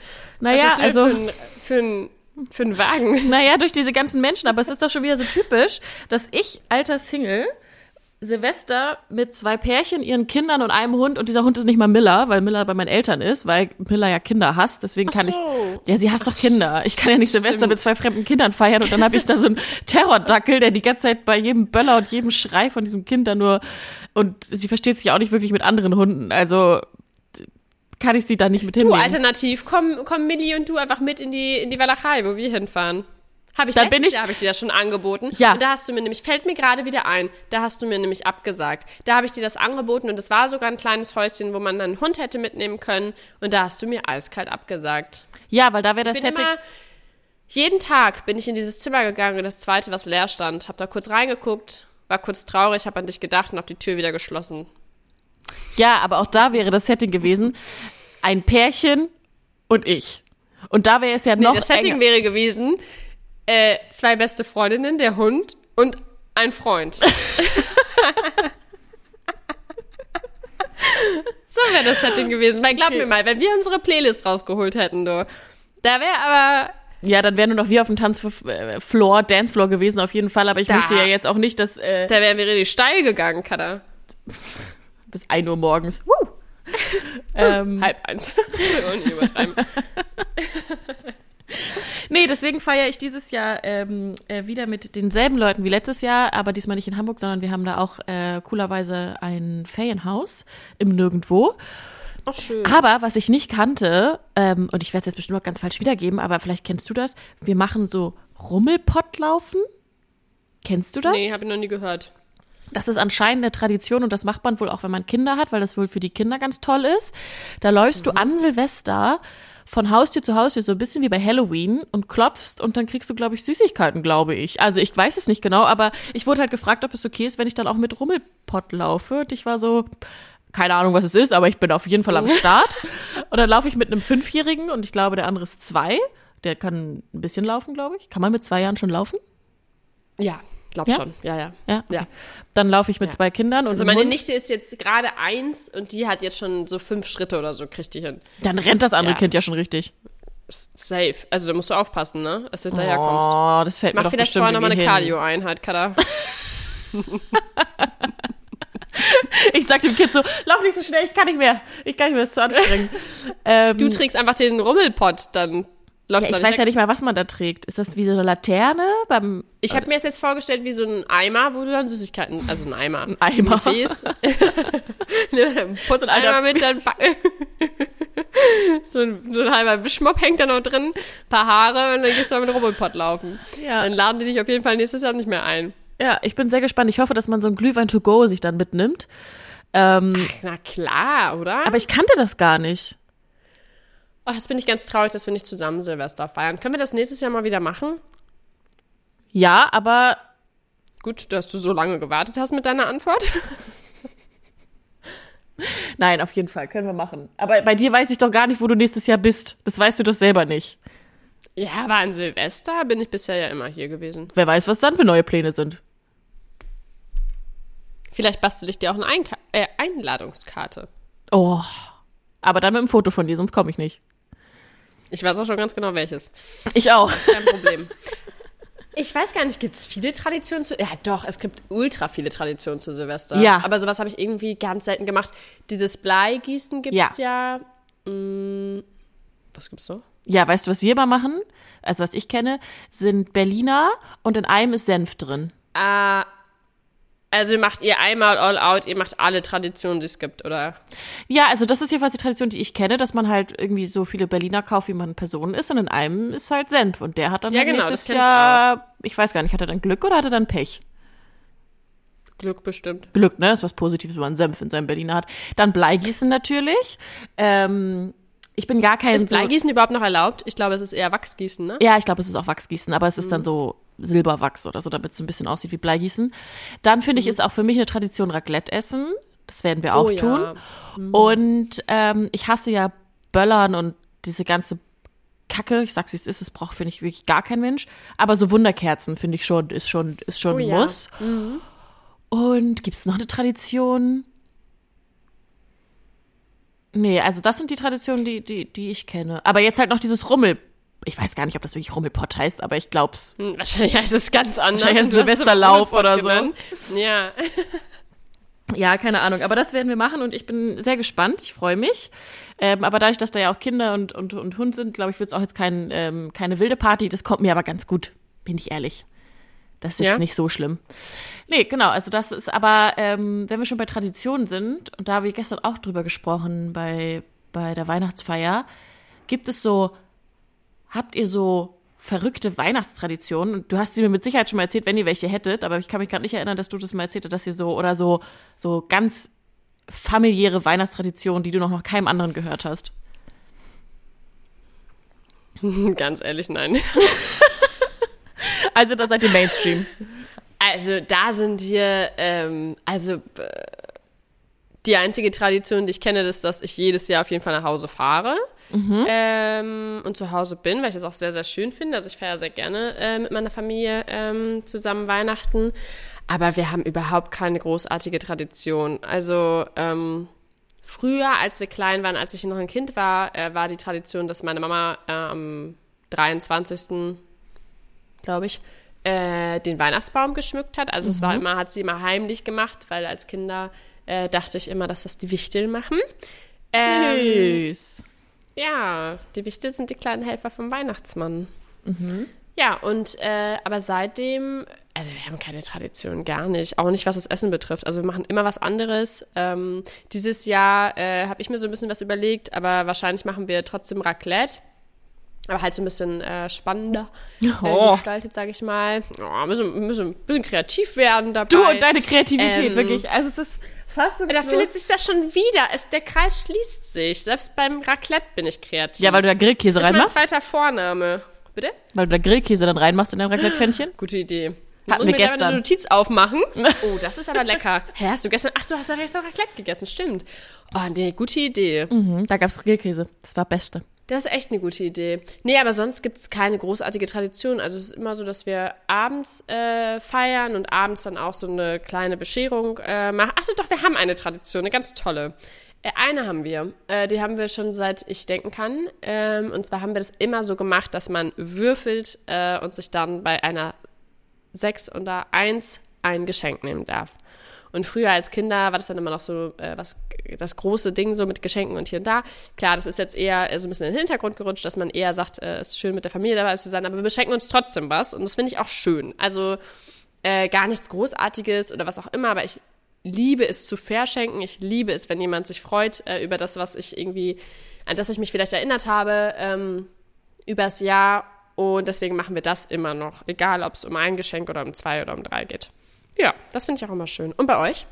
Naja, Was also. Für ein, für, ein, für einen Wagen. Naja, durch diese ganzen Menschen, aber es ist doch schon wieder so typisch, dass ich, alter Single, Silvester mit zwei Pärchen, ihren Kindern und einem Hund und dieser Hund ist nicht mal Miller, weil Miller bei meinen Eltern ist, weil Miller ja Kinder hasst, deswegen kann so. ich Ja, sie hasst doch Kinder. Ich kann ja nicht Silvester Stimmt. mit zwei fremden Kindern feiern und dann habe ich da so einen Terrordackel, der die ganze Zeit bei jedem Böller und jedem Schrei von diesem Kind da nur und sie versteht sich auch nicht wirklich mit anderen Hunden. Also kann ich sie da nicht mit hinnehmen. Du alternativ komm komm Millie und du einfach mit in die in die Walachei, wo wir hinfahren. Habe ich da bin ich, habe ich dir das schon angeboten. Ja. Und da hast du mir nämlich, fällt mir gerade wieder ein, da hast du mir nämlich abgesagt. Da habe ich dir das angeboten und es war sogar ein kleines Häuschen, wo man dann einen Hund hätte mitnehmen können. Und da hast du mir eiskalt abgesagt. Ja, weil da wäre das hätte. jeden Tag bin ich in dieses Zimmer gegangen, das zweite, was leer stand. Hab da kurz reingeguckt, war kurz traurig, hab an dich gedacht und hab die Tür wieder geschlossen. Ja, aber auch da wäre das Setting gewesen, ein Pärchen und ich. Und da wäre es ja noch. Nee, das Setting enger. wäre gewesen, äh, zwei beste Freundinnen, der Hund und ein Freund. so wäre das Setting gewesen. Weil glaub Okay. mir mal, wenn wir unsere Playlist rausgeholt hätten, du, da wäre aber Ja, dann wären nur noch wir auf dem Tanzfloor, Dancefloor gewesen auf jeden Fall, aber ich Da. möchte ja jetzt auch nicht, dass äh, Da wären wir richtig steil gegangen, Kada. bis 1 Uhr morgens. Woo! ähm, Halb eins. Und übertreiben. Nee, deswegen feiere ich dieses Jahr ähm, äh, wieder mit denselben Leuten wie letztes Jahr, aber diesmal nicht in Hamburg, sondern wir haben da auch äh, coolerweise ein Ferienhaus im Nirgendwo. Ach, schön. Aber was ich nicht kannte, ähm, und ich werde es jetzt bestimmt noch ganz falsch wiedergeben, aber vielleicht kennst du das, wir machen so Rummelpottlaufen. Kennst du das? Nee, habe ich noch nie gehört. Das ist anscheinend eine Tradition und das macht man wohl auch, wenn man Kinder hat, weil das wohl für die Kinder ganz toll ist. Da läufst du an Silvester von Haustür zu Haustür, so ein bisschen wie bei Halloween und klopfst und dann kriegst du, glaube ich, Süßigkeiten, glaube ich. Also ich weiß es nicht genau, aber ich wurde halt gefragt, ob es okay ist, wenn ich dann auch mit Rummelpott laufe. Und ich war so, keine Ahnung, was es ist, aber ich bin auf jeden Fall am Start. Und dann laufe ich mit einem Fünfjährigen und ich glaube, der andere ist zwei. Der kann ein bisschen laufen, glaube ich. Kann man mit zwei Jahren schon laufen? Ja, glaub Ja? schon. Ja, ja. Ja. okay. Ja. Dann laufe ich mit Ja. zwei Kindern und Also meine Hund. Nichte ist jetzt gerade eins und die hat jetzt schon so fünf Schritte oder so, kriegt die hin. Dann rennt das andere. Kind ja schon richtig. Safe. Also da musst du aufpassen, ne? Dass du hinterherkommst. Oh, das fällt mir Mach doch vielleicht vorher nochmal eine. Cardio-Einheit, Kada. Ich sag dem Kind so, lauf nicht so schnell, ich kann nicht mehr. Ich kann nicht mehr, ist zu anstrengend. ähm, Du trägst einfach den Rummelpott, dann läuft ja, ich weiß ja nicht mal, was man da trägt. Ist das wie so eine Laterne beim Ich habe mir das jetzt vorgestellt wie so ein Eimer, wo du dann Süßigkeiten, also ein Eimer. Ein Eimer. Gefäß. Putz So ein Eimer mit, dann so, ein, so ein halber Wischmopp hängt da noch drin, paar Haare und dann gehst du mal mit Rummelpott laufen. Ja. Dann laden die dich auf jeden Fall nächstes Jahr nicht mehr ein. Ja, ich bin sehr gespannt. Ich hoffe, dass man so ein Glühwein to go sich dann mitnimmt. Ähm, Na klar, oder? aber ich kannte das gar nicht. Oh, jetzt bin ich ganz traurig, dass wir nicht zusammen Silvester feiern. Können wir das nächstes Jahr mal wieder machen? Ja, aber Gut, dass du so lange gewartet hast mit deiner Antwort. nein, auf jeden Fall können wir machen. Aber bei dir weiß ich doch gar nicht, wo du nächstes Jahr bist. Das weißt du doch selber nicht. Ja, aber an Silvester bin ich bisher ja immer hier gewesen. Wer weiß, was dann für neue Pläne sind. Vielleicht bastel ich dir auch eine Einka äh, Einladungskarte. Oh. Aber dann mit einem Foto von dir, sonst komme ich nicht. Ich weiß auch schon ganz genau welches. Ich auch. Kein Problem. Ich weiß gar nicht, gibt es viele Traditionen zu. Ja, doch, es gibt ultra viele Traditionen zu Silvester. Ja. Aber sowas habe ich irgendwie ganz selten gemacht. Dieses Bleigießen gibt es ja. Mm, was gibt's noch? Ja, weißt du, was wir immer machen? Also was ich kenne, sind Berliner und in einem ist Senf drin. Ah, also macht ihr einmal all out, ihr macht alle Traditionen, die es gibt, oder? Ja, also das ist jedenfalls die Tradition, die ich kenne, dass man halt irgendwie so viele Berliner kauft, wie man Personen ist und in einem ist halt Senf und der hat dann Ja, halt genau, nächstes das kenn ich Jahr, ich, weiß gar nicht, hat er dann Glück oder hat er dann Pech? Glück bestimmt. Glück, ne? Ist was Positives, wenn man Senf in seinem Berliner hat. Dann Bleigießen natürlich. Ähm, ich bin gar kein Ist so, Bleigießen überhaupt noch erlaubt? Ich glaube, es ist eher Wachsgießen, ne? Ja, ich glaube, es ist auch Wachsgießen, aber es ist Mhm. dann so Silberwachs oder so, damit es ein bisschen aussieht wie Bleigießen. Dann finde ich, ist auch für mich eine Tradition Raclette essen. Das werden wir auch Mhm. Oh ja. tun. Und ähm, ich hasse ja Böllern und diese ganze Kacke. Ich sag's wie es ist, es braucht, finde ich, wirklich gar kein Mensch. Aber so Wunderkerzen, finde ich schon, ist schon, ist schon Oh ein ja. Muss. Und gibt's noch eine Tradition? Nee, also das sind die Traditionen, die, die, die ich kenne. Aber jetzt halt noch dieses Rummel. Ich weiß gar nicht, ob das wirklich Rummelpott heißt, aber ich glaub's. Hm, Wahrscheinlich heißt es ganz anders. Wahrscheinlich Silvesterlauf oder so. genannt. Ja. Ja, keine Ahnung. Aber das werden wir machen und ich bin sehr gespannt. Ich freue mich. Ähm, aber dadurch, dass da ja auch Kinder und, und, und Hund sind, glaube ich, wird es auch jetzt kein, ähm, keine wilde Party. Das kommt mir aber ganz gut, bin ich ehrlich. Das ist jetzt Ja? nicht so schlimm. Nee, genau. Also das ist aber, ähm, wenn wir schon bei Traditionen sind, und da haben wir gestern auch drüber gesprochen bei, bei der Weihnachtsfeier, gibt es so, habt ihr so verrückte Weihnachtstraditionen? Du hast sie mir mit Sicherheit schon mal erzählt, wenn ihr welche hättet, aber ich kann mich gerade nicht erinnern, dass du das mal erzählt hast, dass ihr so, oder so, so ganz familiäre Weihnachtstraditionen, die du noch noch keinem anderen gehört hast. Ganz ehrlich, nein. Also da seid ihr Mainstream. Also da sind wir, ähm, also äh, Die einzige Tradition, die ich kenne, ist, dass ich jedes Jahr auf jeden Fall nach Hause fahre ähm, und zu Hause bin, weil ich das auch sehr, sehr schön finde. Also ich feiere sehr gerne äh, mit meiner Familie ähm, zusammen Weihnachten. Aber wir haben überhaupt keine großartige Tradition. Also ähm, früher, als wir klein waren, als ich noch ein Kind war, äh, war die Tradition, dass meine Mama äh, am 23. glaube ich, äh, den Weihnachtsbaum geschmückt hat. Also es war immer, hat sie immer heimlich gemacht, weil als Kinder äh, dachte ich immer, dass das die Wichteln machen. Ähm, Süß. ja, die Wichtel sind die kleinen Helfer vom Weihnachtsmann. Ja, und äh, aber seitdem, also wir haben keine Tradition, gar nicht. Auch nicht, was das Essen betrifft. Also wir machen immer was anderes. Ähm, dieses Jahr äh, habe ich mir so ein bisschen was überlegt, aber wahrscheinlich machen wir trotzdem Raclette. Aber halt so ein bisschen äh, spannender äh, Oh. gestaltet, sage ich mal. Oh, müssen, müssen ein bisschen kreativ werden dabei. Du und deine Kreativität, Ähm, wirklich. Also es ist so Da findet sich das schon wieder. Es, der Kreis schließt sich. Selbst beim Raclette bin ich kreativ. Ja, weil du da Grillkäse das ist mein reinmachst. zweiter Vorname. Bitte? Weil du da Grillkäse dann reinmachst in dein Raclette-Pfännchen. Gute Idee. Hatten muss wir mir gestern. eine Notiz aufmachen. Oh, das ist aber lecker. Hä, hast du gestern? Ach, du hast ja gestern Raclette gegessen, stimmt. Oh, nee, gute Idee. Mhm, da gab's Grillkäse. Das war Beste. Das ist echt eine gute Idee. Nee, aber sonst gibt es keine großartige Tradition. Also es ist immer so, dass wir abends äh, feiern und abends dann auch so eine kleine Bescherung äh, machen. Achso, doch, wir haben eine Tradition, eine ganz tolle. Äh, eine haben wir. Äh, die haben wir schon seit ich denken kann. Ähm, und zwar haben wir das immer so gemacht, dass man würfelt äh, und sich dann bei einer 6 oder 1 ein Geschenk nehmen darf. Und früher als Kinder war das dann immer noch so äh, was, das große Ding so mit Geschenken und hier und da. Klar, das ist jetzt eher äh, so ein bisschen in den Hintergrund gerutscht, dass man eher sagt, äh, es ist schön mit der Familie dabei zu sein, aber wir beschenken uns trotzdem was und das finde ich auch schön. Also äh, gar nichts Großartiges oder was auch immer, aber ich liebe es zu verschenken. Ich liebe es, wenn jemand sich freut äh, über das, was ich irgendwie, an das ich mich vielleicht erinnert habe, ähm, übers Jahr. Und deswegen machen wir das immer noch, egal ob es um ein Geschenk oder um zwei oder um drei geht. Ja, das finde ich auch immer schön. Und bei euch?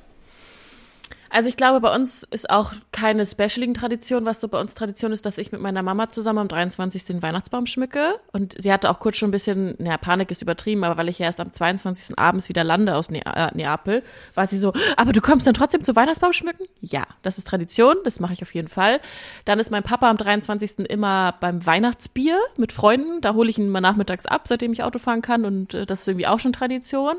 Also ich glaube, bei uns ist auch keine Specialing-Tradition. Was so bei uns Tradition ist, dass ich mit meiner Mama zusammen am 23. den Weihnachtsbaum schmücke. Und sie hatte auch kurz schon ein bisschen, naja, Panik ist übertrieben, aber weil ich ja erst am 22. abends wieder lande aus Ne äh, Neapel, war sie so, aber du kommst dann trotzdem zu Weihnachtsbaum schmücken? Ja, das ist Tradition, das mache ich auf jeden Fall. Dann ist mein Papa am 23. immer beim Weihnachtsbier mit Freunden. Da hole ich ihn mal nachmittags ab, seitdem ich Auto fahren kann. Und äh, das ist irgendwie auch schon Tradition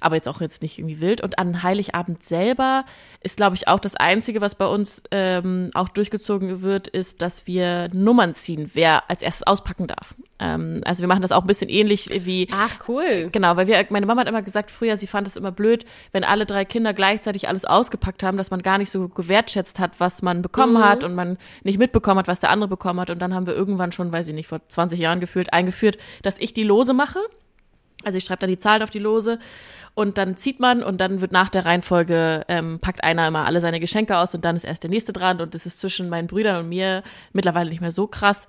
aber jetzt auch jetzt nicht irgendwie wild. Und an Heiligabend selber ist, glaube ich, auch das Einzige, was bei uns ähm, auch durchgezogen wird, ist, dass wir Nummern ziehen, wer als erstes auspacken darf. Ähm, also wir machen das auch ein bisschen ähnlich wie Ach, cool. Genau, weil wir, meine Mama hat immer gesagt, früher, sie fand es immer blöd, wenn alle drei Kinder gleichzeitig alles ausgepackt haben, dass man gar nicht so gewertschätzt hat, was man bekommen hat und man nicht mitbekommen hat, was der andere bekommen hat. Und dann haben wir irgendwann schon, weiß ich nicht, vor 20 Jahren gefühlt, eingeführt, dass ich die Lose mache. Also ich schreibe da die Zahlen auf die Lose und dann zieht man und dann wird nach der Reihenfolge, ähm, packt einer immer alle seine Geschenke aus und dann ist erst der nächste dran und das ist zwischen meinen Brüdern und mir mittlerweile nicht mehr so krass.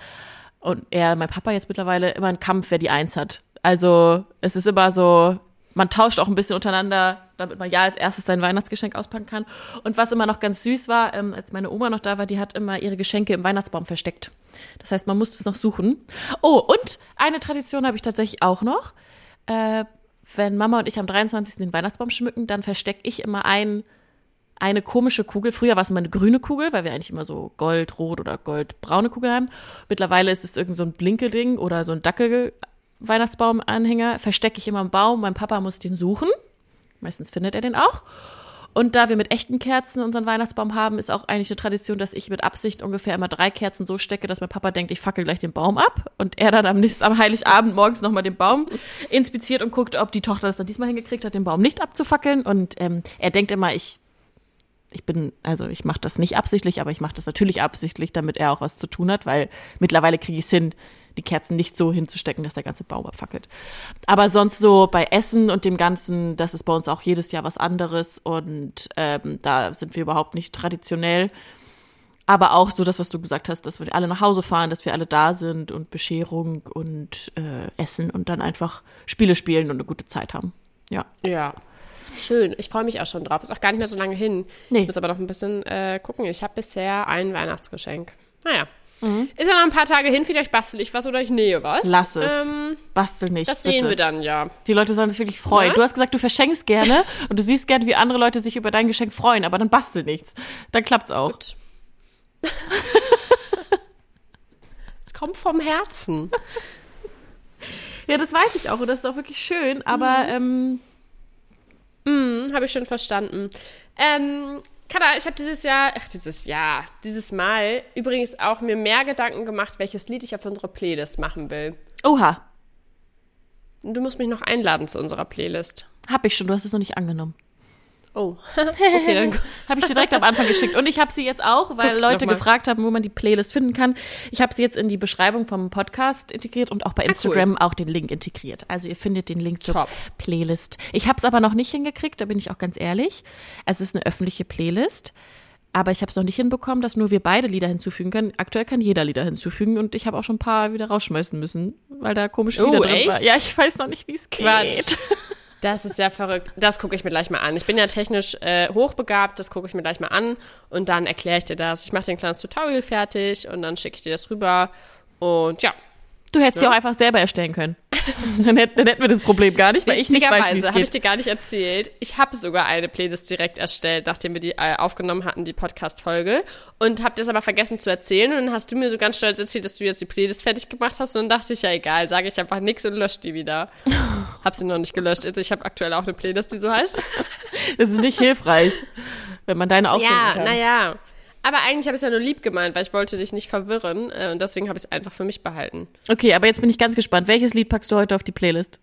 Und er, mein Papa jetzt mittlerweile immer ein Kampf, wer die Eins hat. Also es ist immer so, man tauscht auch ein bisschen untereinander, damit man ja als erstes sein Weihnachtsgeschenk auspacken kann. Und was immer noch ganz süß war, ähm, als meine Oma noch da war, die hat immer ihre Geschenke im Weihnachtsbaum versteckt. Das heißt, man musste es noch suchen. Oh, und eine Tradition habe ich tatsächlich auch noch. Äh, wenn Mama und ich am 23. den Weihnachtsbaum schmücken, dann verstecke ich immer ein, eine komische Kugel. Früher war es immer eine grüne Kugel, weil wir eigentlich immer so gold, rot oder goldbraune Kugel haben. Mittlerweile ist es irgend so ein Blinkelding oder so ein Dackel-Weihnachtsbaum-Anhänger. Verstecke ich immer im Baum. Mein Papa muss den suchen. Meistens findet er den auch. Und da wir mit echten Kerzen unseren Weihnachtsbaum haben, ist auch eigentlich eine Tradition, dass ich mit Absicht ungefähr immer drei Kerzen so stecke, dass mein Papa denkt, ich fackel gleich den Baum ab. Und er dann am nächsten, am Heiligabend morgens nochmal den Baum inspiziert und guckt, ob die Tochter das dann diesmal hingekriegt hat, den Baum nicht abzufackeln. Und ähm, er denkt immer, ich, ich bin, also ich mache das nicht absichtlich, aber ich mache das natürlich absichtlich, damit er auch was zu tun hat, weil mittlerweile kriege ich es hin, die Kerzen nicht so hinzustecken, dass der ganze Baum abfackelt. Aber sonst so bei Essen und dem Ganzen, das ist bei uns auch jedes Jahr was anderes und ähm, da sind wir überhaupt nicht traditionell. Aber auch so das, was du gesagt hast, dass wir alle nach Hause fahren, dass wir alle da sind und Bescherung und äh, Essen und dann einfach Spiele spielen und eine gute Zeit haben. Ja. Ja. Schön. Ich freue mich auch schon drauf. Ist auch gar nicht mehr so lange hin. Nee. Ich muss aber noch ein bisschen äh, gucken. Ich habe bisher ein Weihnachtsgeschenk. Naja. Ist ja noch ein paar Tage hin, vielleicht bastel ich was oder ich nähe was. Lass es. Ähm, Bastel nicht. das bitte. sehen wir dann ja. Die Leute sollen sich wirklich freuen. Ja? Du hast gesagt, du verschenkst gerne und du siehst gerne, wie andere Leute sich über dein Geschenk freuen, aber dann bastel nichts. Dann klappt's auch. Es kommt vom Herzen. Ja, das weiß ich auch und das ist auch wirklich schön, aber ähm, Hm, habe ich schon verstanden. Ähm, Kada, ich habe dieses Jahr, ach, dieses Jahr, dieses Mal übrigens auch mir mehr Gedanken gemacht, welches Lied ich auf unsere Playlist machen will. oha, du musst mich noch einladen zu unserer Playlist. hab ich schon, du hast es noch nicht angenommen. Oh, okay, dann Habe ich dir direkt am Anfang geschickt. Und ich habe sie jetzt auch, weil Guck Leute gefragt haben, wo man die Playlist finden kann. Ich habe sie jetzt in die Beschreibung vom Podcast integriert und auch bei Instagram auch den Link integriert. Also ihr findet den Link zur Top. Playlist. Ich habe es aber noch nicht hingekriegt, da bin ich auch ganz ehrlich. Es ist eine öffentliche Playlist. Aber ich habe es noch nicht hinbekommen, dass nur wir beide Lieder hinzufügen können. Aktuell kann jeder Lieder hinzufügen und ich habe auch schon ein paar wieder rausschmeißen müssen, weil da komische Oh, Lieder drin echt? waren. Ja, ich weiß noch nicht, wie es geht. Das ist ja verrückt. Das gucke ich mir gleich mal an. Ich bin ja technisch äh, hochbegabt, das gucke ich mir gleich mal an und dann erkläre ich dir das. Ich mache dir ein kleines Tutorial fertig und dann schicke ich dir das rüber. Und ja, Du hättest sie auch einfach selber erstellen können. dann, hätten, dann hätten wir das Problem gar nicht, weil ich nicht weiß, wie es habe ich dir gar nicht erzählt. Ich habe sogar eine Playlist direkt erstellt, nachdem wir die äh, aufgenommen hatten, die Podcast-Folge. Und habe das aber vergessen zu erzählen. Und dann hast du mir so ganz stolz erzählt, dass du jetzt die Playlist fertig gemacht hast. Und dann dachte ich, ja egal, sage ich einfach nichts und lösche die wieder. hab sie noch nicht gelöscht. Also ich habe aktuell auch eine Playlist, die so heißt. Das ist nicht hilfreich, wenn man deine auffinden Ja, kann. naja. Aber eigentlich habe ich es ja nur lieb gemeint, weil ich wollte dich nicht verwirren. Äh, und deswegen habe ich es einfach für mich behalten. Okay, aber jetzt bin ich ganz gespannt. Welches Lied packst du heute auf die Playlist?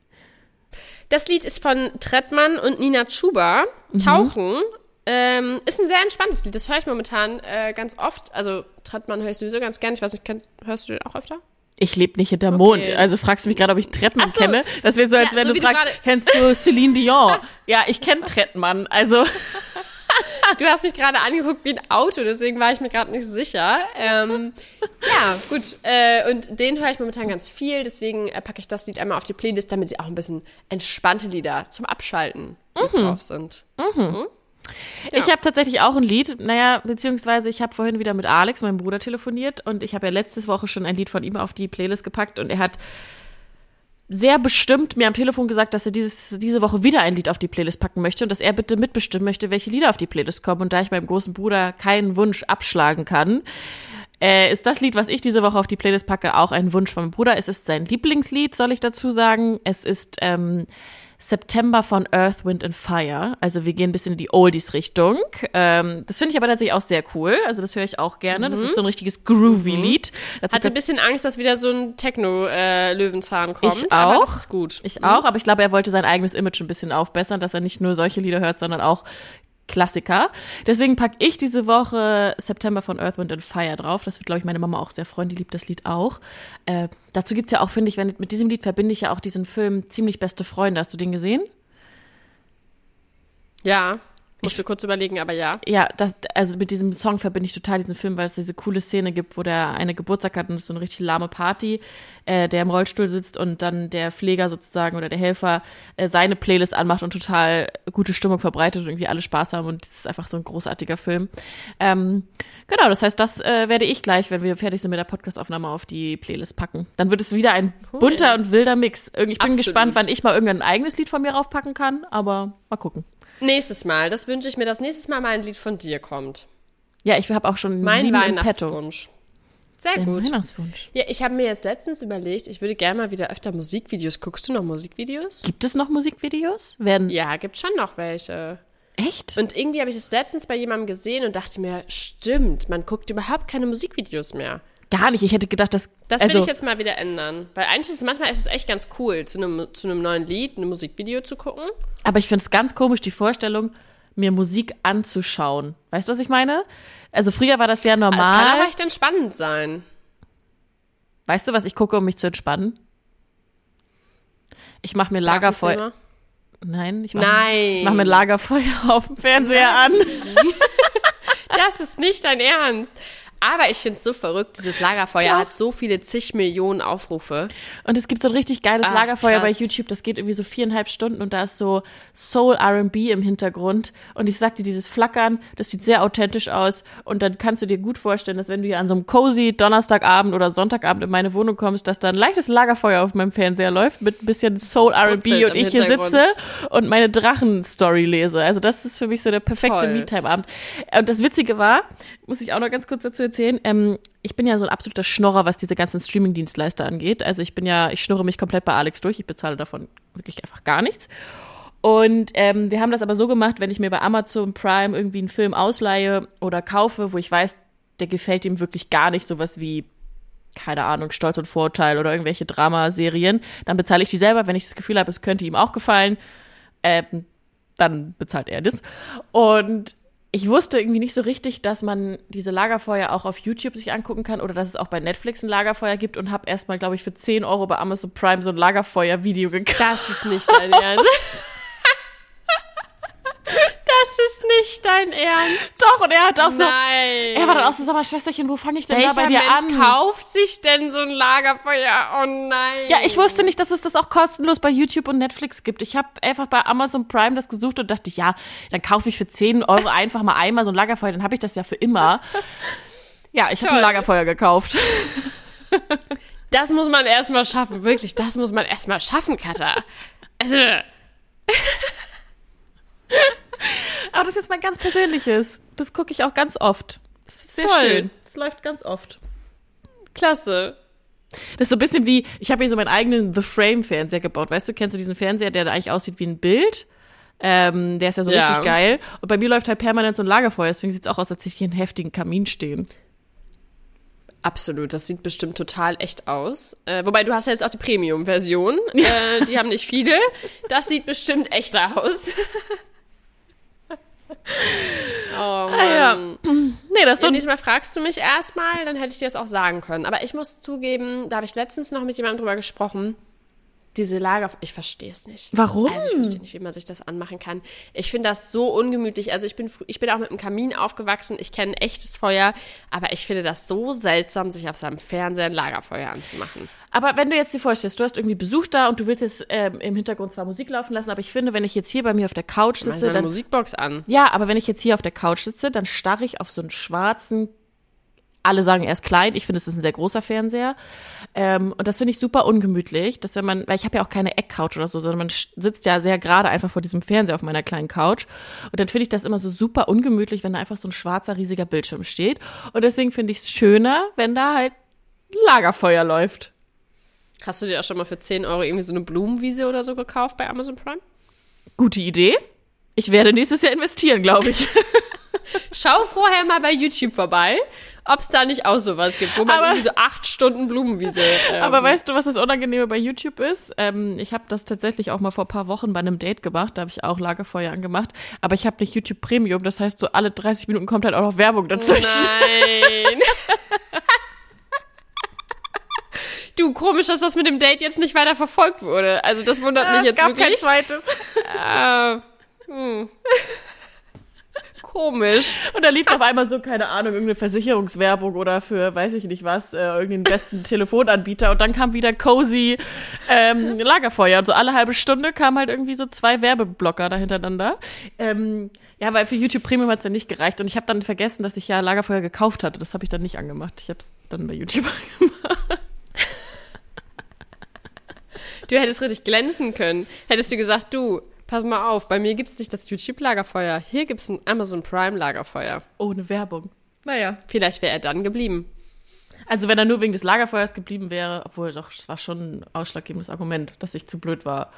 Das Lied ist von Trettmann und Nina Chuba. Tauchen. Ähm, ist ein sehr entspanntes Lied. Das höre ich momentan äh, ganz oft. Also Trettmann höre ich sowieso ganz gern. Ich weiß nicht, kennst, hörst du den auch öfter? Ich lebe nicht hinterm Mond. Also fragst du mich gerade, ob ich Trettmann so. kenne. Das wäre so, als Ja, wenn so du du fragst, gerade- kennst du Celine Dion? ja, ich kenne Trettmann. Also, Du hast mich gerade angeguckt wie ein Auto, deswegen war ich mir gerade nicht sicher. Ähm, ja, gut. Äh, und den höre ich momentan ganz viel, deswegen äh, packe ich das Lied einmal auf die Playlist, damit sie auch ein bisschen entspannte Lieder zum Abschalten mit drauf sind. ich habe tatsächlich auch ein Lied. Naja, beziehungsweise ich habe vorhin wieder mit Alex, meinem Bruder, telefoniert und ich habe ja letzte Woche schon ein Lied von ihm auf die Playlist gepackt und er hat sehr bestimmt mir am Telefon gesagt, dass er dieses, diese Woche wieder ein Lied auf die Playlist packen möchte und dass er bitte mitbestimmen möchte, welche Lieder auf die Playlist kommen. Und da ich meinem großen Bruder keinen Wunsch abschlagen kann, äh, ist das Lied, was ich diese Woche auf die Playlist packe, auch ein Wunsch von meinem Bruder. Es ist sein Lieblingslied, soll ich dazu sagen. Es ist ähm, September von Earth, Wind and Fire. Also wir gehen ein bisschen in die Oldies-Richtung. Ähm, das finde ich aber tatsächlich auch sehr cool. Also das höre ich auch gerne. Das ist so ein richtiges Groovy-Lied. Dazu Hatte ein bisschen Angst, dass wieder so ein Techno-Löwenzahn kommt. Ich auch. das ist gut. Ich auch, aber ich glaube, er wollte sein eigenes Image ein bisschen aufbessern, dass er nicht nur solche Lieder hört, sondern auch Klassiker. Deswegen packe ich diese Woche September von Earth, Wind and Fire drauf. Das wird, glaube ich, meine Mama auch sehr freuen. Die liebt das Lied auch. Äh, dazu gibt's ja auch, finde ich, wenn, mit diesem Lied verbinde ich ja auch diesen Film Ziemlich beste Freunde. Hast du den gesehen? Ja, musst du kurz überlegen, aber ja. Ja, das, also mit diesem Song verbinde ich total diesen Film, weil es diese coole Szene gibt, wo der eine Geburtstag hat und es ist so eine richtig lahme Party, äh, der im Rollstuhl sitzt und dann der Pfleger sozusagen oder der Helfer äh, seine Playlist anmacht und total gute Stimmung verbreitet und irgendwie alle Spaß haben und es ist einfach so ein großartiger Film. Ähm, genau, das heißt, das äh, werde ich gleich, wenn wir fertig sind mit der Podcastaufnahme, auf die Playlist packen. Dann wird es wieder ein bunter und wilder Mix. Irgendwie- Ich bin Absolut. gespannt, wann ich mal irgendein eigenes Lied von mir raufpacken kann, aber mal gucken. Nächstes Mal, das wünsche ich mir, dass nächstes Mal mal ein Lied von dir kommt. Ja, ich habe auch schon Mein sieben. Weihnachtswunsch. Sehr Dein gut. Weihnachtswunsch. Ja, ich habe mir jetzt letztens überlegt, ich würde gerne mal wieder öfter Musikvideos. Guckst du noch Musikvideos? Gibt es noch Musikvideos? Werden Ja, gibt schon noch welche. echt? Und irgendwie habe ich es letztens bei jemandem gesehen und dachte mir, stimmt, man guckt überhaupt keine Musikvideos mehr. Gar nicht. Ich hätte gedacht, dass Das also will ich jetzt mal wieder ändern. Weil eigentlich ist es manchmal ist es echt ganz cool, zu einem, zu einem neuen Lied ein Musikvideo zu gucken. aber ich finde es ganz komisch die Vorstellung, mir Musik anzuschauen. Weißt du, was ich meine? Also früher war das ja Es kann normal. aber echt entspannend sein. weißt du, was ich gucke, um mich zu entspannen? Ich mache mir Lagerfeuer. Nein, ich mach, Nein. Ich mache mir Lagerfeuer auf dem Fernseher an. Das ist nicht dein Ernst. Aber ich finde es so verrückt, dieses Lagerfeuer Doch. hat so viele zig Millionen Aufrufe. Und es gibt so ein richtig geiles Ach, Lagerfeuer bei krass. YouTube, das geht irgendwie so viereinhalb Stunden und da ist so Soul R&B im Hintergrund. Und ich sag dir, dieses Flackern, das sieht sehr authentisch aus. Und dann kannst du dir gut vorstellen, dass wenn du hier an so einem cozy Donnerstagabend oder Sonntagabend in meine Wohnung kommst, dass da ein leichtes Lagerfeuer auf meinem Fernseher läuft mit ein bisschen Soul R&B und ich hier sitze und meine Drachen-Story lese. Also das ist für mich so der perfekte Toll. Me-Time-Abend. Und das Witzige war, muss ich auch noch ganz kurz dazu erzählen, ähm, ich bin ja so ein absoluter Schnorrer, was diese ganzen Streaming-Dienstleister angeht. Also ich bin ja, ich schnurre mich komplett bei Alex durch. Ich bezahle davon wirklich einfach gar nichts. Und ähm, wir haben das aber so gemacht, wenn ich mir bei Amazon Prime irgendwie einen Film ausleihe oder kaufe, wo ich weiß, der gefällt ihm wirklich gar nicht, sowas wie keine Ahnung, Stolz und Vorurteil oder irgendwelche Dramaserien, dann bezahle ich die selber. Wenn ich das Gefühl habe, es könnte ihm auch gefallen, ähm, dann bezahlt er das. Und ich wusste irgendwie nicht so richtig, dass man diese Lagerfeuer auch auf YouTube sich angucken kann oder dass es auch bei Netflix ein Lagerfeuer gibt und habe erstmal, glaube ich, für 10 Euro bei Amazon Prime so ein Lagerfeuer-Video gekauft. Das ist nicht dein Ernst. Das ist nicht dein Ernst. Doch, und er hat auch so, Nein. er war dann auch so, sag mal, Schwesterchen, wo fange ich denn Welcher da bei dir Mensch an? kauft sich denn so ein Lagerfeuer? Oh nein. Ja, ich wusste nicht, dass es das auch kostenlos bei YouTube und Netflix gibt. Ich habe einfach bei Amazon Prime das gesucht und dachte, ja, dann kaufe ich für 10 Euro einfach mal einmal so ein Lagerfeuer, dann habe ich das ja für immer. Ja, ich habe ein. Lagerfeuer gekauft. Das muss man erstmal schaffen, wirklich. Das muss man erstmal schaffen, Katha. Also, Aber das ist jetzt mein ganz persönliches. Das gucke ich auch ganz oft. Das ist sehr Toll. schön. Das läuft ganz oft. klasse. Das ist so ein bisschen wie, ich habe hier so meinen eigenen The Frame-Fernseher gebaut. Weißt du, kennst du diesen Fernseher, der da eigentlich aussieht wie ein Bild? Ähm, der ist ja so Ja. richtig geil. Und bei mir läuft halt permanent so ein Lagerfeuer, deswegen sieht es auch aus, als hätte ich hier einen heftigen Kamin stehen. Absolut, das sieht bestimmt total echt aus. Äh, wobei du hast ja jetzt auch die Premium-Version. Äh, die haben nicht viele. Das sieht bestimmt echter aus. oh Mann. Ah, ja. Nee, das ist ein nächstes Mal fragst du mich erstmal, dann hätte ich dir das auch sagen können. Aber ich muss zugeben, da habe ich letztens noch mit jemandem drüber gesprochen. Diese Lager, ich verstehe es nicht. Warum? Also ich verstehe nicht, wie man sich das anmachen kann. Ich finde das so ungemütlich. Also ich bin, ich bin auch mit einem Kamin aufgewachsen. Ich kenne echtes Feuer. Aber ich finde das so seltsam, sich auf seinem Fernseher ein Lagerfeuer anzumachen. Aber wenn du jetzt dir vorstellst, du hast irgendwie Besuch da und du willst jetzt ähm, im Hintergrund zwar Musik laufen lassen, aber ich finde, wenn ich jetzt hier bei mir auf der Couch sitze, dann Musikbox an. ja, aber wenn ich jetzt hier auf der Couch sitze, dann starre ich auf so einen schwarzen. Alle sagen, er ist klein. Ich finde, es ist ein sehr großer Fernseher. Ähm, und das finde ich super ungemütlich, dass wenn man, weil ich habe ja auch keine Eckcouch oder so, sondern man sitzt ja sehr gerade einfach vor diesem Fernseher auf meiner kleinen Couch. Und dann finde ich das immer so super ungemütlich, wenn da einfach so ein schwarzer, riesiger Bildschirm steht. Und deswegen finde ich es schöner, wenn da halt Lagerfeuer läuft. Hast du dir auch schon mal für 10 Euro irgendwie so eine Blumenwiese oder so gekauft bei Amazon Prime? Gute Idee. Ich werde nächstes Jahr investieren, glaube ich. Schau vorher mal bei YouTube vorbei, ob es da nicht auch sowas gibt, wo man Aber- irgendwie so acht Stunden Blumenwiese. Ähm, Aber weißt du, was das Unangenehme bei YouTube ist? Ähm, ich habe das tatsächlich auch mal vor ein paar Wochen bei einem Date gemacht. Da habe ich auch Lagerfeuer angemacht. Aber ich habe nicht YouTube Premium. Das heißt, so alle 30 Minuten kommt halt auch noch Werbung dazwischen. Nein. Du, komisch, dass das mit dem Date jetzt nicht weiter verfolgt wurde. Also das wundert mich Ah, es jetzt gab kein wirklich. zweites. Äh, hm. Komisch. Und da lief auf einmal so, keine Ahnung, irgendeine Versicherungswerbung oder für, weiß ich nicht was, äh, irgendeinen besten Telefonanbieter. Und dann kam wieder cozy ähm, Lagerfeuer. Und so alle halbe Stunde kamen halt irgendwie so zwei Werbeblocker da hintereinander. Ähm, ja, weil für YouTube Premium hat's ja nicht gereicht. Und ich habe dann vergessen, dass ich ja Lagerfeuer gekauft hatte. Das habe ich dann nicht angemacht. Ich habe es dann bei YouTube angemacht. Du hättest richtig glänzen können. Hättest du gesagt, du, pass mal auf, bei mir gibt's nicht das YouTube-Lagerfeuer. Hier gibt's ein Amazon Prime-Lagerfeuer. Ohne Werbung. Naja. Vielleicht wäre er dann geblieben. Also wenn er nur wegen des Lagerfeuers geblieben wäre, obwohl doch, es war schon ein ausschlaggebendes Argument, dass ich zu blöd war,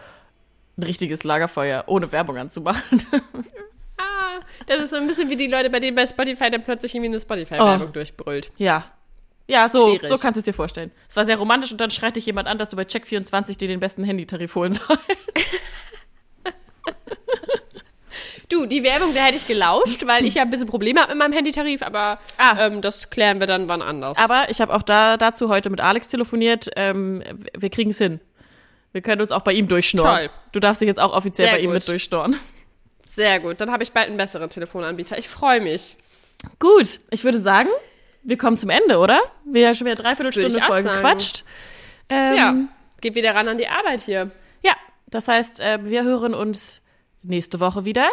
ein richtiges Lagerfeuer ohne Werbung anzumachen. Ah, das ist so ein bisschen wie die Leute, bei denen bei Spotify dann plötzlich irgendwie eine Spotify-Werbung Oh. durchbrüllt. ja. Ja, so, Schwierig. so kannst du es dir vorstellen. Es war sehr romantisch und dann schreit dich jemand an, dass du bei Check24 dir den besten Handytarif holen sollst. Du, die Werbung, da hätte ich gelauscht, weil ich ja ein bisschen Probleme habe mit meinem Handytarif, aber Ah. ähm, das klären wir dann wann anders. Aber ich habe auch da dazu heute mit Alex telefoniert. Ähm, wir kriegen es hin. Wir können uns auch bei ihm durchschnorren. Toll. Du darfst dich jetzt auch offiziell Sehr bei ihm gut. mit durchschnorren. Sehr gut, dann habe ich bald einen besseren Telefonanbieter. Ich freue mich. Gut, ich würde sagen, wir kommen zum Ende, oder? Wir haben schon wieder dreiviertel Stunde voll gequatscht. Ähm, Ja, geht wieder ran an die Arbeit hier. Das heißt, äh, wir hören uns nächste Woche wieder.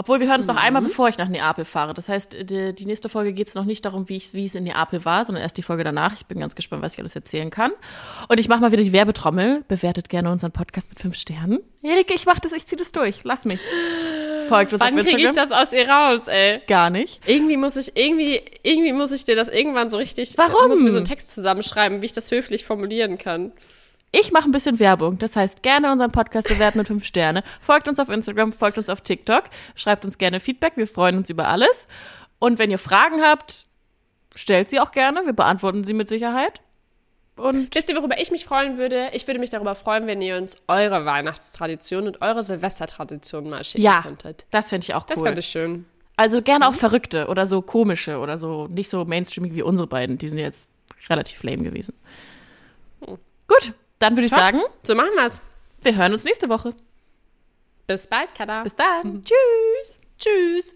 Obwohl, wir hören uns noch einmal, bevor ich nach Neapel fahre. Das heißt, die, die nächste Folge geht es noch nicht darum, wie, ich, wie es in Neapel war, sondern erst die Folge danach. Ich bin ganz gespannt, was ich alles erzählen kann. Und ich mache mal wieder die Werbetrommel. Bewertet gerne unseren Podcast mit fünf Sternen. Erike, ich mach das, ich zieh das durch. Lass mich. Folgt uns Wann kriege ich das aus ihr raus, ey? Gar nicht. Irgendwie muss ich, irgendwie, irgendwie muss ich dir das irgendwann so richtig. Warum? Ich muss mir so einen Text zusammenschreiben, wie ich das höflich formulieren kann. Ich mache ein bisschen Werbung. Das heißt, gerne unseren Podcast bewerten mit fünf Sterne. Folgt uns auf Instagram, folgt uns auf TikTok. Schreibt uns gerne Feedback. Wir freuen uns über alles. Und wenn ihr Fragen habt, stellt sie auch gerne. Wir beantworten sie mit Sicherheit. Und Wisst ihr, worüber ich mich freuen würde? Ich würde mich darüber freuen, wenn ihr uns eure Weihnachtstradition und eure Silvestertradition mal schicken ja, könntet. das fände ich auch Das cool. fand ich schön. Also gerne auch verrückte oder so komische oder so nicht so mainstreamig wie unsere beiden. Die sind jetzt relativ lame gewesen. Gut, dann würde ich Top. sagen, So machen wir's. wir hören uns nächste Woche. Bis bald, Kada. Bis dann. Tschüss. Tschüss.